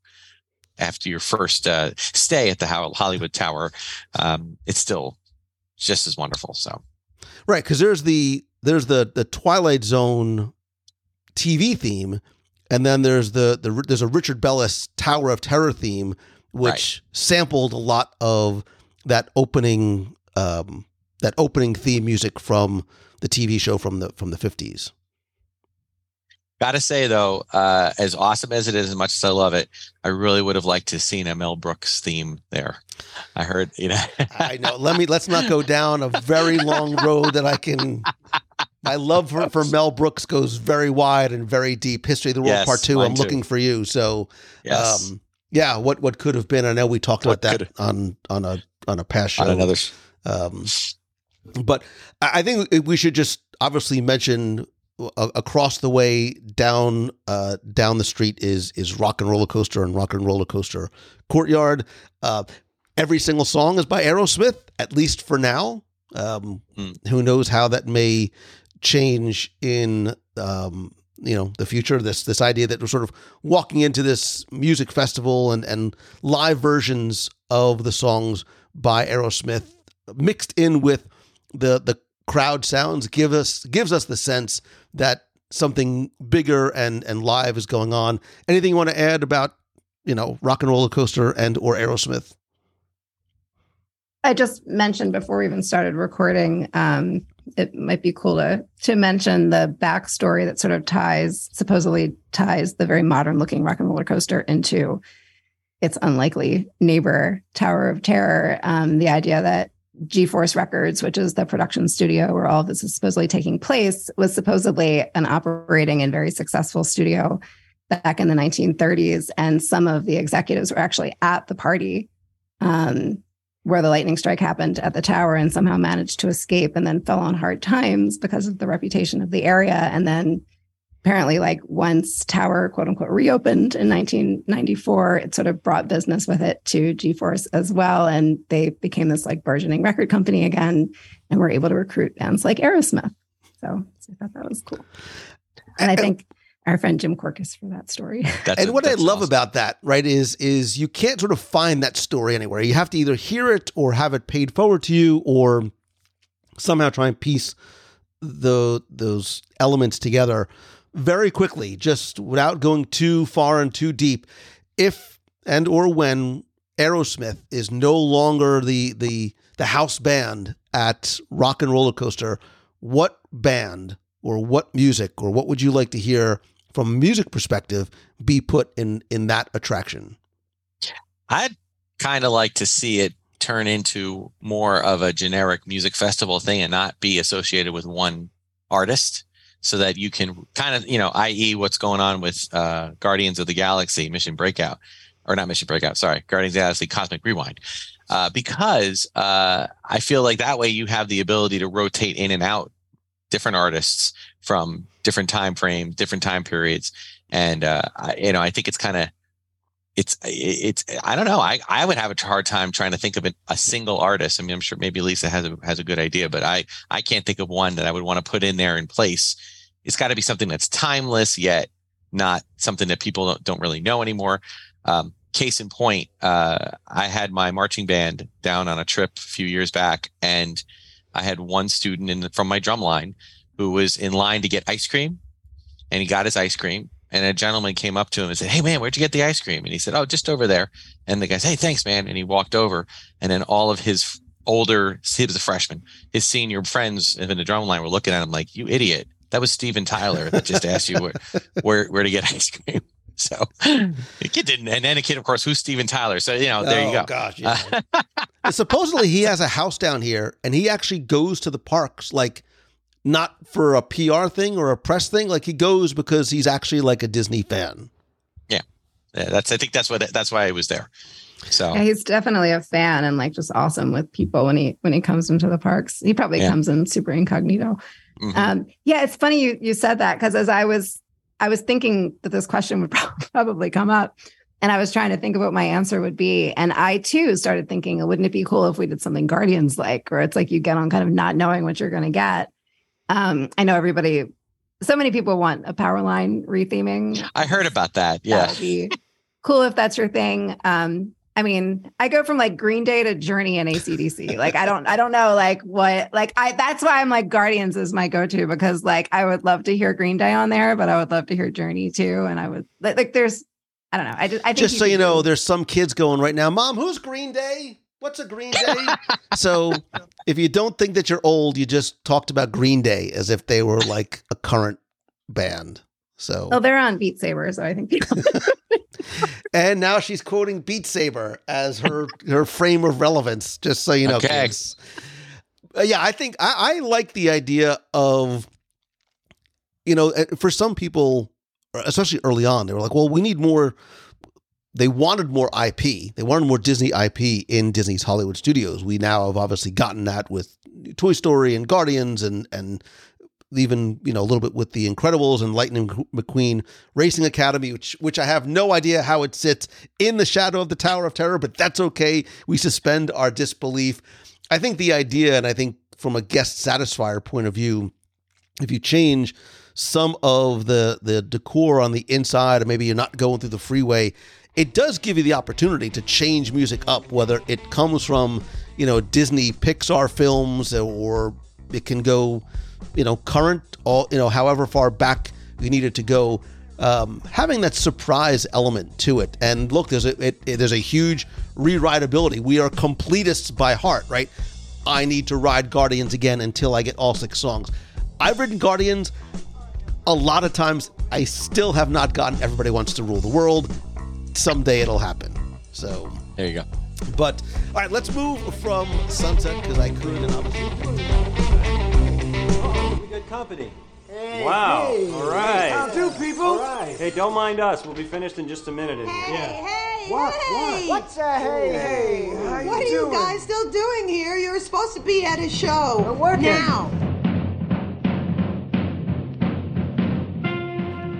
after your first uh, stay at the Hollywood Tower, um, it's still just as wonderful. So, right, because there's the there's the the Twilight Zone TV theme, and then there's the the there's a Richard Bellis Tower of Terror theme, which right. sampled a lot of that opening um, that opening theme music from the TV show from the from the fifties. Gotta say though, uh, as awesome as it is, as much as I love it, I really would have liked to have seen a Mel Brooks theme there. I heard, you know. I know. Let me let's not go down a very long road that I can. My love for, for Mel Brooks goes very wide and very deep. History of the World yes, Part Two. I'm too. looking for you. So, yes. um, yeah. What what could have been? I know we talked what about that on on a on a past show. On another. Um, but I think we should just obviously mention across the way down uh, down the street is is Rock and Roller Coaster and Rock and Roller Coaster Courtyard. Uh, every single song is by Aerosmith, at least for now. Um, mm. Who knows how that may change in um, you know the future? This this idea that we're sort of walking into this music festival and and live versions of the songs by Aerosmith mixed in with the the crowd sounds give us gives us the sense that something bigger and and live is going on. Anything you want to add about you know rock and roller coaster and or Aerosmith? I just mentioned before we even started recording, um, it might be cool to to mention the backstory that sort of ties supposedly ties the very modern looking rock and roller coaster into its unlikely neighbor Tower of Terror. Um, the idea that G Force Records, which is the production studio where all of this is supposedly taking place, was supposedly an operating and very successful studio back in the 1930s. And some of the executives were actually at the party um, where the lightning strike happened at the tower and somehow managed to escape and then fell on hard times because of the reputation of the area. And then apparently like once tower quote unquote reopened in 1994 it sort of brought business with it to g-force as well and they became this like burgeoning record company again and were able to recruit bands like aerosmith so, so i thought that was cool and i think our friend Jim Korkis for that story. That's and a, what I love awesome. about that, right, is is you can't sort of find that story anywhere. You have to either hear it or have it paid forward to you, or somehow try and piece the those elements together very quickly, just without going too far and too deep, if and or when Aerosmith is no longer the the the house band at Rock and Roller Coaster, what band or what music or what would you like to hear from a music perspective be put in in that attraction? I'd kind of like to see it turn into more of a generic music festival thing and not be associated with one artist so that you can kind of, you know, i.e., what's going on with uh, Guardians of the Galaxy Mission Breakout, or not Mission Breakout, sorry, Guardians of the Galaxy Cosmic Rewind. Uh, because uh, I feel like that way you have the ability to rotate in and out different artists from different time frames, different time periods, and uh, I, you know I think it's kind of it's it's I don't know. I I would have a hard time trying to think of a single artist. I mean, I'm sure maybe Lisa has a has a good idea, but I I can't think of one that I would want to put in there in place. It's got to be something that's timeless yet not something that people don't, don't really know anymore. Um, case in point, uh, I had my marching band down on a trip a few years back, and I had one student in the, from my drum line who was in line to get ice cream, and he got his ice cream, and a gentleman came up to him and said, Hey man, where'd you get the ice cream? And he said, Oh, just over there. And the guy said, Hey, thanks, man. And he walked over and then all of his older, he was a freshman, his senior friends in the drum line were looking at him like, You idiot. That was Steven Tyler that just asked you where, where, where to get ice cream. So the kid didn't. And then a kid, of course, who's Steven Tyler. So, you know, there oh, you go. Oh gosh. Yeah. supposedly he has a house down here and he actually goes to the parks like not for a PR thing or a press thing. Like he goes because he's actually like a Disney fan. Yeah, yeah that's I think that's what that's why I was there. So yeah, he's definitely a fan and like just awesome with people when he when he comes into the parks. He probably yeah. comes in super incognito. Mm-hmm. Um, yeah, it's funny you you said that because as I was I was thinking that this question would probably come up. And I was trying to think of what my answer would be. And I too started thinking, wouldn't it be cool if we did something Guardians like, where it's like you get on kind of not knowing what you're going to get. Um, I know everybody, so many people want a power line retheming. I heard about that. Yeah. That would be cool if that's your thing. Um, I mean, I go from like Green Day to Journey and ACDC. like I don't, I don't know like what, like I, that's why I'm like Guardians is my go-to because like I would love to hear Green Day on there, but I would love to hear Journey too. And I would like, like there's, I don't know. I just, I just so you know, there's some kids going right now, mom, who's Green Day? What's a Green Day? so if you don't think that you're old, you just talked about Green Day as if they were like a current band. So Oh, they're on Beat Saber, so I think people And now she's quoting Beat Saber as her her frame of relevance, just so you know. Okay. Uh, yeah, I think I, I like the idea of you know, uh, for some people, especially early on, they were like, well, we need more they wanted more IP. They wanted more Disney IP in Disney's Hollywood studios. We now have obviously gotten that with Toy Story and Guardians and and even you know a little bit with the Incredibles and Lightning McQueen Racing Academy, which which I have no idea how it sits in the shadow of the Tower of Terror, but that's okay. We suspend our disbelief. I think the idea, and I think from a guest satisfier point of view, if you change some of the the decor on the inside, or maybe you're not going through the freeway, it does give you the opportunity to change music up, whether it comes from, you know, Disney Pixar films or it can go, you know, current, all, you know, however far back you need it to go. Um, having that surprise element to it. And look, there's a it, it, there's a huge rerideability. We are completists by heart, right? I need to ride Guardians again until I get all six songs. I've ridden Guardians a lot of times. I still have not gotten Everybody Wants to Rule the World someday it'll happen. So there you go. But all right, let's move from Sunset because I could and obviously. Oh, good company. Hey, wow. Hey, All right. How do, people? All right. Hey, don't mind us. We'll be finished in just a minute in here. Hey, yeah. hey, what? Hey. What? What's a hey, hey? How what you are you guys still doing here? You're supposed to be at a show. We're working. Now.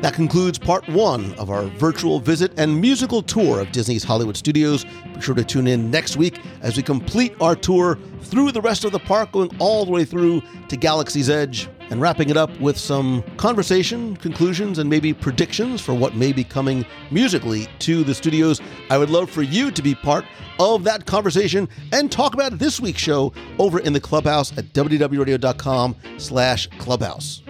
That concludes part one of our virtual visit and musical tour of Disney's Hollywood Studios. Be sure to tune in next week as we complete our tour through the rest of the park, going all the way through to Galaxy's Edge, and wrapping it up with some conversation, conclusions, and maybe predictions for what may be coming musically to the studios. I would love for you to be part of that conversation and talk about this week's show over in the clubhouse at wdwradio.com slash clubhouse.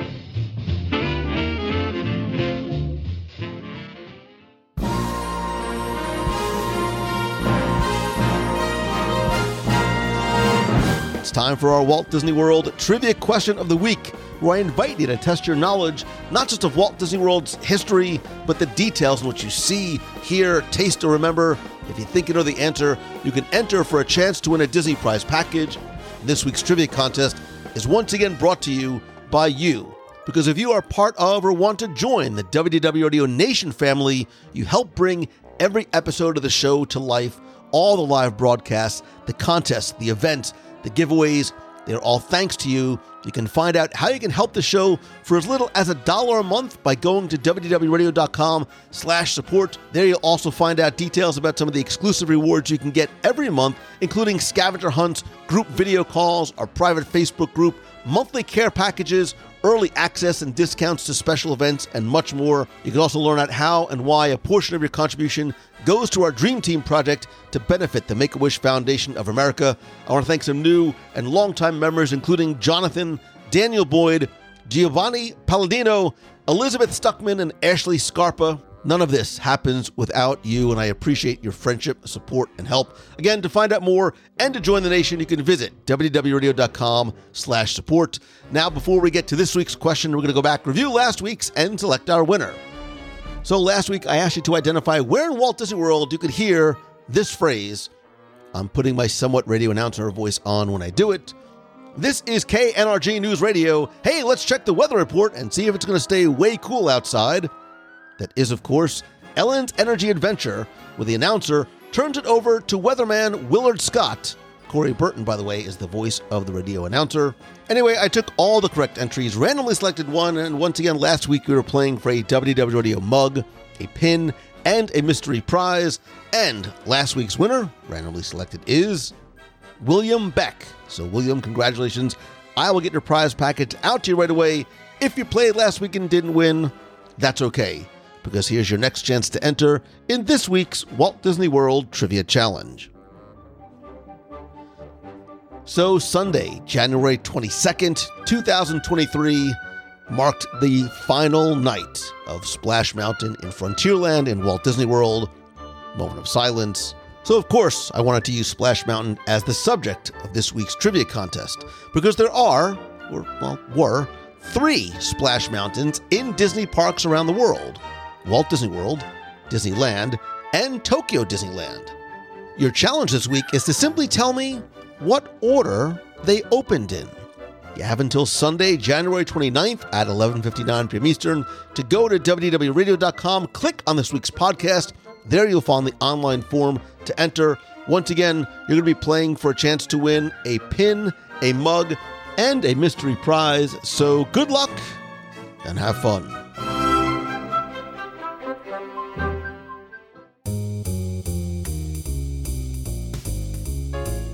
It's time for our Walt Disney World Trivia Question of the Week, where I invite you to test your knowledge not just of Walt Disney World's history, but the details in which you see, hear, taste, or remember. If you think you know the answer, you can enter for a chance to win a Disney Prize package. This week's trivia contest is once again brought to you by you. Because if you are part of or want to join the WDW Radio Nation family, you help bring every episode of the show to life, all the live broadcasts, the contests, the events, the giveaways, They're all thanks to you. You can find out how you can help the show for as little as a dollar a month by going to WDWRadio.com slash support. There you'll also find out details about some of the exclusive rewards you can get every month, including scavenger hunts, group video calls, our private Facebook group, monthly care packages, early access and discounts to special events, and much more. You can also learn out how and why a portion of your contribution goes to our Dream Team project to benefit the Make a Wish Foundation of America. I want to thank some new and longtime members, including Jonathan, Daniel Boyd, Giovanni Palladino, Elizabeth Stuckman, and Ashley Scarpa. None of this happens without you, and I appreciate your friendship, support, and help. Again, to find out more and to join the nation, you can visit WDWRadio.com slash support. Now, before we get to this week's question, we're going to go back, review last week's, and select our winner. So last week, I asked you to identify where in Walt Disney World you could hear this phrase. I'm putting my somewhat radio announcer voice on when I do it. This is KNRG News Radio. Hey, let's check the weather report and see if it's going to stay way cool outside that is, of course, Ellen's Energy Adventure, where the announcer turns it over to weatherman Willard Scott. Corey Burton, by the way, is the voice of the radio announcer. Anyway, I took all the correct entries, randomly selected one, and once again, last week we were playing for a WDW Radio mug, a pin, and a mystery prize. And last week's winner, randomly selected, is William Beck. So, William, congratulations. I will get your prize package out to you right away. If you played last week and didn't win, that's okay because here's your next chance to enter in this week's Walt Disney World Trivia Challenge. So, Sunday, January 22nd, 2023, marked the final night of Splash Mountain in Frontierland in Walt Disney World. Moment of silence. So, of course, I wanted to use Splash Mountain as the subject of this week's trivia contest because there are, or well, were, three Splash Mountains in Disney parks around the world. Walt Disney World, Disneyland, and Tokyo Disneyland. Your challenge this week is to simply tell me what order they opened in. You have until Sunday, January 29th at 11:59 p.m. Eastern to go to WDWRadio.com, click on this week's podcast. There you'll find the online form to enter. Once again, you're going to be playing for a chance to win a pin, a mug, and a mystery prize. So good luck and have fun.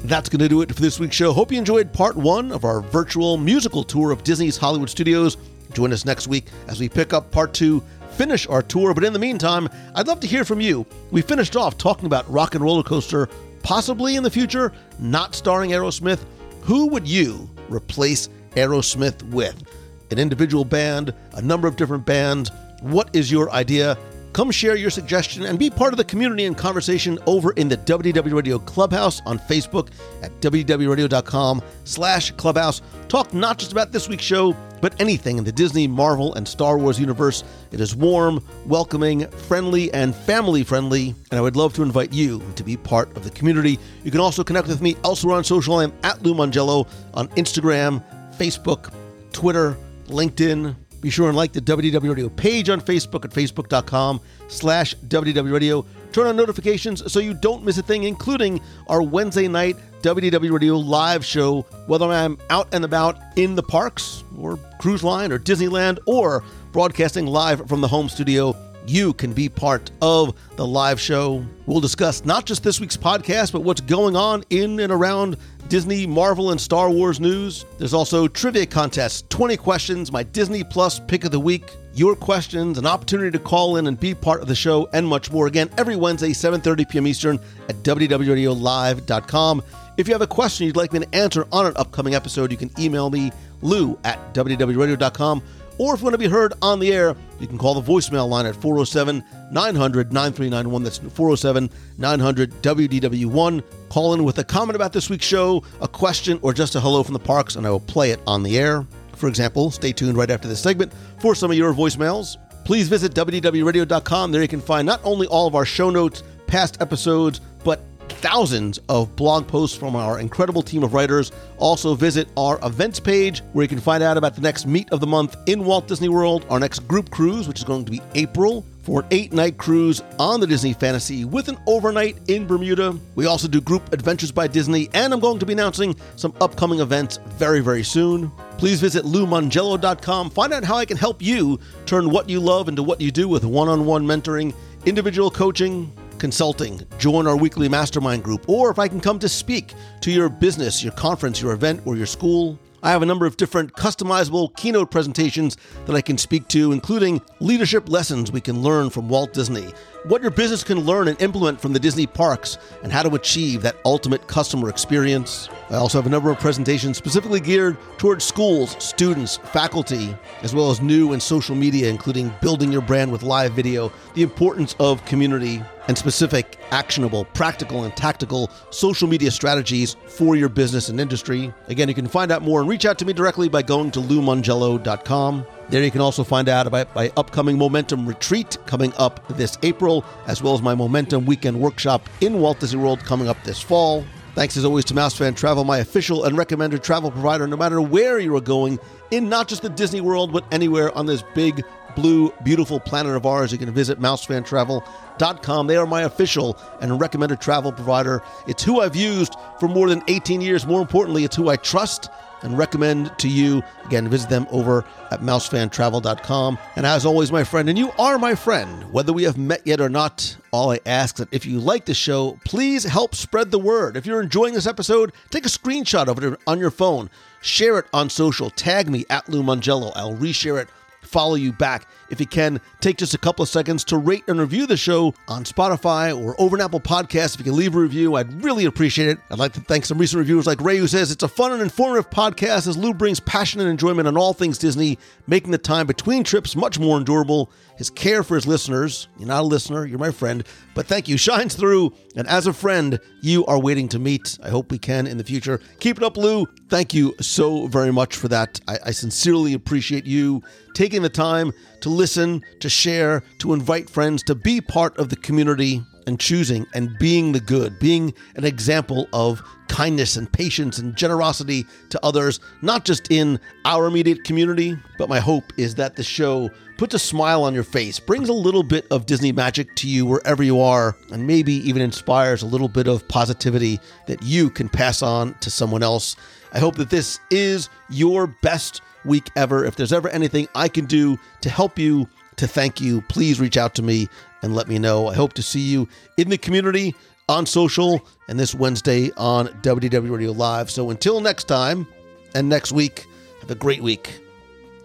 That's going to do it for this week's show. Hope you enjoyed part one of our virtual musical tour of Disney's Hollywood Studios. Join us next week as we pick up part two, finish our tour. But in the meantime, I'd love to hear from you. We finished off talking about Rock and Roller Coaster, possibly in the future, not starring Aerosmith. Who would you replace Aerosmith with? An individual band, a number of different bands? What is your idea? Come share your suggestion and be part of the community and conversation over in the WDW Radio Clubhouse on Facebook at WDWRadio.com slash clubhouse. Talk not just about this week's show, but anything in the Disney, Marvel, and Star Wars universe. It is warm, welcoming, friendly, and family friendly, and I would love to invite you to be part of the community. You can also connect with me elsewhere on social. I am at Lou Mongello on Instagram, Facebook, Twitter, LinkedIn, be sure and like the WDW Radio page on Facebook at facebook.com slash WDW Radio. Turn on notifications so you don't miss a thing, including our Wednesday night WDW Radio live show, whether I'm out and about in the parks or cruise line or Disneyland or broadcasting live from the home studio you can be part of the live show. We'll discuss not just this week's podcast, but what's going on in and around Disney, Marvel, and Star Wars news. There's also trivia contests, 20 questions, my Disney Plus pick of the week, your questions, an opportunity to call in and be part of the show, and much more. Again, every Wednesday, 7.30 p.m. Eastern at WDWRadioLIVE.com. If you have a question you'd like me to answer on an upcoming episode, you can email me, lou at WDWRadio.com or if you want to be heard on the air, you can call the voicemail line at 407 900 9391. That's 407 900 WDW1. Call in with a comment about this week's show, a question, or just a hello from the parks, and I will play it on the air. For example, stay tuned right after this segment for some of your voicemails. Please visit WDWRadio.com. There you can find not only all of our show notes, past episodes, but thousands of blog posts from our incredible team of writers. Also, visit our events page where you can find out about the next meet of the month in Walt Disney World, our next group cruise, which is going to be April for an eight night cruise on the Disney Fantasy with an overnight in Bermuda. We also do group adventures by Disney, and I'm going to be announcing some upcoming events very, very soon. Please visit loumongello.com. Find out how I can help you turn what you love into what you do with one on one mentoring, individual coaching, consulting. Join our weekly mastermind group, or if I can come to speak to your business, your conference, your event, or your school. I have a number of different customizable keynote presentations that I can speak to, including leadership lessons we can learn from Walt Disney, what your business can learn and implement from the Disney parks, and how to achieve that ultimate customer experience. I also have a number of presentations specifically geared towards schools, students, faculty, as well as new and social media, including building your brand with live video, the importance of community, and specific, actionable, practical, and tactical social media strategies for your business and industry. Again, you can find out more and reach out to me directly by going to loumongello.com. There you can also find out about my upcoming Momentum Retreat coming up this April, as well as my Momentum Weekend Workshop in Walt Disney World coming up this fall. Thanks as always to MouseFan Travel, my official and recommended travel provider, no matter where you are going in not just the Disney World, but anywhere on this big, blue, beautiful planet of ours. You can visit mousefantravel.com. They are my official and recommended travel provider. It's who I've used for more than 18 years. More importantly, it's who I trust and recommend to you. Again, visit them over at mousefantravel.com. And as always, my friend, and you are my friend, whether we have met yet or not, all I ask is that if you like the show, please help spread the word. If you're enjoying this episode, take a screenshot of it on your phone, share it on social, tag me at Lou Mongello. I'll reshare it follow you back. If you can, take just a couple of seconds to rate and review the show on Spotify or over an Apple Podcast. If you can leave a review, I'd really appreciate it. I'd like to thank some recent reviewers like Ray, who says it's a fun and informative podcast as Lou brings passion and enjoyment on all things Disney, making the time between trips much more endurable. His care for his listeners, you're not a listener, you're my friend, but thank you, shines through. And as a friend, you are waiting to meet. I hope we can in the future. Keep it up, Lou. Thank you so very much for that. I, I sincerely appreciate you taking the time to listen, to share, to invite friends, to be part of the community and choosing and being the good, being an example of kindness and patience and generosity to others, not just in our immediate community, but my hope is that the show puts a smile on your face, brings a little bit of Disney magic to you wherever you are, and maybe even inspires a little bit of positivity that you can pass on to someone else. I hope that this is your best week ever. If there's ever anything I can do to help you, to thank you, please reach out to me and let me know. I hope to see you in the community on social and this Wednesday on WDW Radio Live. So until next time and next week, have a great week.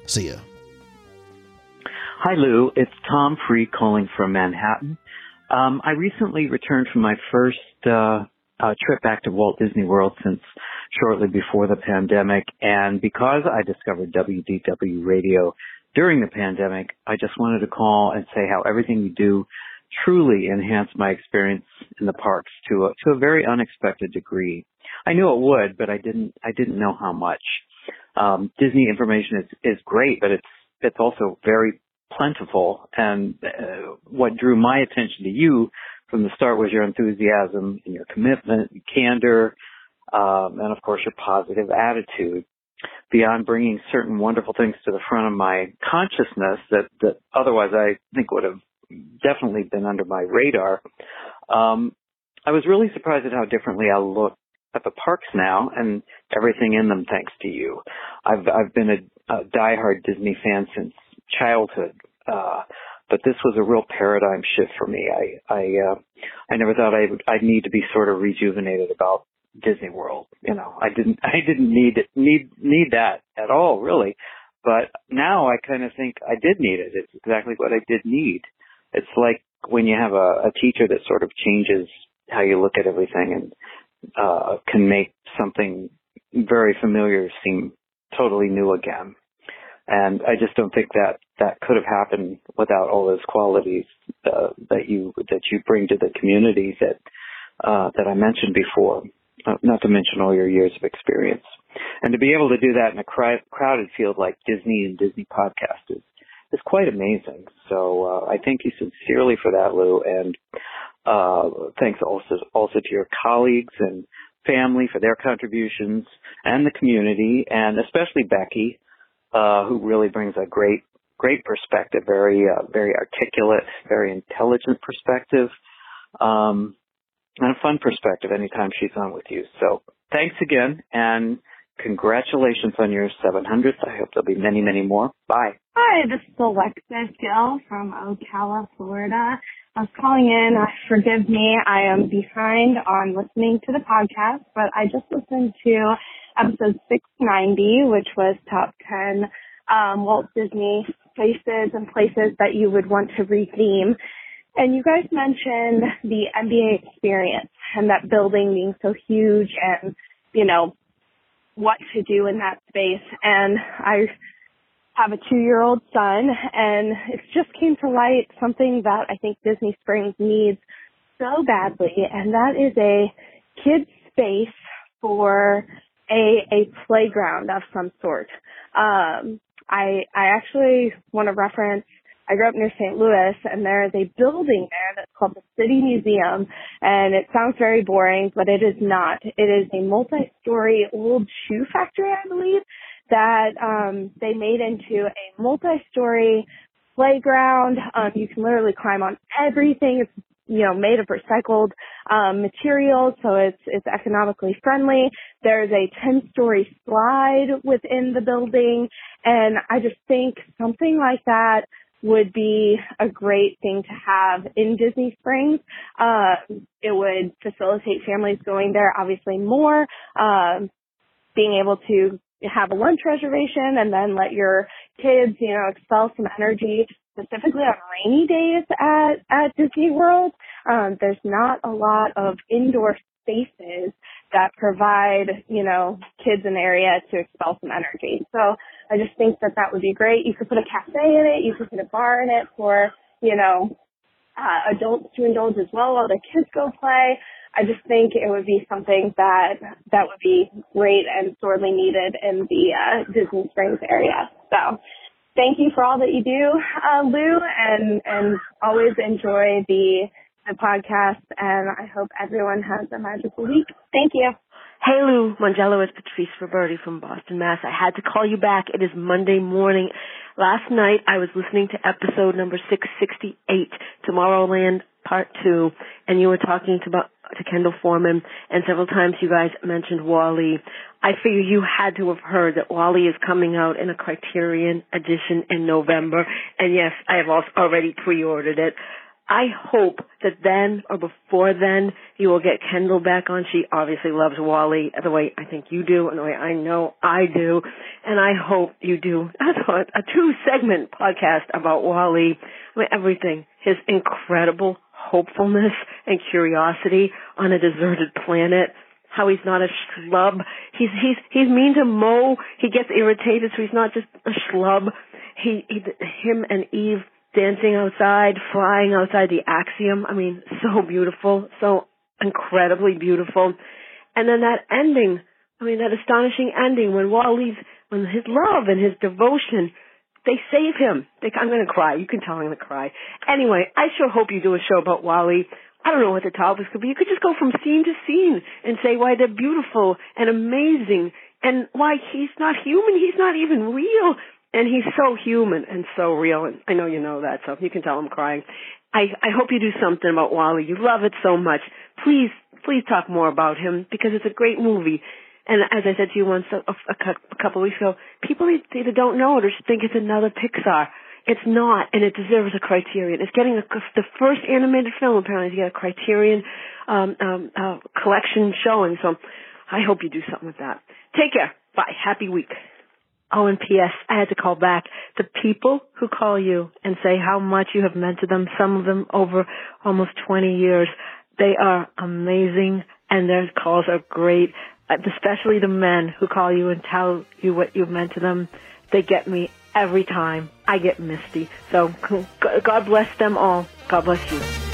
See ya. Hi, Lou. It's Tom Free calling from Manhattan. Um, I recently returned from my first uh, uh, trip back to Walt Disney World since shortly before the pandemic. And because I discovered WDW radio during the pandemic, I just wanted to call and say how everything you do truly enhanced my experience in the parks to a, to a very unexpected degree. I knew it would, but I didn't, I didn't know how much. Um, Disney information is, is great, but it's, it's also very plentiful. And uh, what drew my attention to you from the start was your enthusiasm and your commitment, candor, um, and of course your positive attitude. Beyond bringing certain wonderful things to the front of my consciousness that, that otherwise I think would have definitely been under my radar, um, I was really surprised at how differently I look at the parks now and everything in them thanks to you. I've I've been a, a diehard Disney fan since childhood. Uh, but this was a real paradigm shift for me. I I uh, I never thought I would I'd need to be sort of rejuvenated about Disney World. You know, I didn't I didn't need it, need need that at all, really. But now I kind of think I did need it. It's exactly what I did need. It's like when you have a, a teacher that sort of changes how you look at everything and uh, can make something very familiar seem totally new again. And I just don't think that that could have happened without all those qualities uh, that you that you bring to the community that uh, that I mentioned before. Uh, not to mention all your years of experience, and to be able to do that in a cri- crowded field like Disney and Disney podcast is is quite amazing. So uh, I thank you sincerely for that, Lou, and uh, thanks also also to your colleagues and family for their contributions and the community, and especially Becky uh, who really brings a great great perspective, very uh, very articulate, very intelligent perspective, um, and a fun perspective anytime she's on with you. So thanks again, and congratulations on your 700th. I hope there'll be many, many more. Bye. Hi, this is Alexis Gill from Ocala, Florida. I was calling in. Uh, forgive me, I am behind on listening to the podcast, but I just listened to episode 690, which was top 10 um, Walt Disney places and places that you would want to retheme. And you guys mentioned the NBA experience and that building being so huge and, you know, what to do in that space. And I have a two year old son and it just came to light something that I think Disney Springs needs so badly and that is a kids space for a a playground of some sort. Um I I actually want to reference I grew up near St. Louis and there is a building there that's called the City Museum and it sounds very boring, but it is not. It is a multi-story old shoe factory, I believe, that um, they made into a multi-story playground. Um, you can literally climb on everything. It's you know made of recycled um, materials, so it's it's economically friendly. There's a 10-story slide within the building, and I just think something like that would be a great thing to have in Disney Springs. Uh, it would facilitate families going there obviously more, um, being able to have a lunch reservation and then let your kids, you know, expel some energy specifically on rainy days at, at Disney World. Um, there's not a lot of indoor spaces that provide, you know, kids an area to expel some energy. So I just think that that would be great. You could put a cafe in it. You could put a bar in it for, you know, uh, adults to indulge as well while their kids go play. I just think it would be something that that would be great and sorely needed in the uh, Disney Springs area. So, thank you for all that you do, uh, Lou, and and always enjoy the the podcast. And I hope everyone has a magical week. Thank you. Hey Lou, Mongello is Patrice Roberti from Boston, Mass. I had to call you back. It is Monday morning. Last night I was listening to episode number 668, Tomorrowland Part 2, and you were talking to, to Kendall Foreman, and several times you guys mentioned WALL-E. I figure you had to have heard that WALL-E is coming out in a Criterion edition in November, and yes, I have also already pre-ordered it. I hope that then or before then you will get Kendall back on. She obviously loves WALL-E the way I think you do and the way I know I do. And I hope you do a two segment podcast about WALL-E. I mean, everything. His incredible hopefulness and curiosity on a deserted planet. How he's not a schlub. He's he's he's mean to M-O. He gets irritated, so he's not just a schlub. He, he him and Eve dancing outside, flying outside the axiom. I mean, so beautiful, so incredibly beautiful. And then that ending, I mean, that astonishing ending when WALL-E's, when his love and his devotion, they save him. They, I'm going to cry. You can tell I'm going to cry. Anyway, I sure hope you do a show about WALL-E. I don't know what the topics could be. You could just go from scene to scene and say why they're beautiful and amazing and why he's not human. He's not even real. And he's so human and so real. And I know you know that, so you can tell I'm crying. I, I hope you do something about WALL-E. You love it so much. Please, please talk more about him because it's a great movie. And as I said to you once a, a, a couple of weeks ago, people either don't know it or just think it's another Pixar. It's not, and it deserves a Criterion. It's getting a, the first animated film apparently to get a Criterion um, um, uh, collection showing. So I hope you do something with that. Take care. Bye. Happy week. Oh, and P.S. I had to call back. The people who call you and say how much you have meant to them, some of them over almost 20 years, they are amazing and their calls are great. Uh, especially the men who call you and tell you what you've meant to them. They get me every time. I get misty. So God bless them all. God bless you.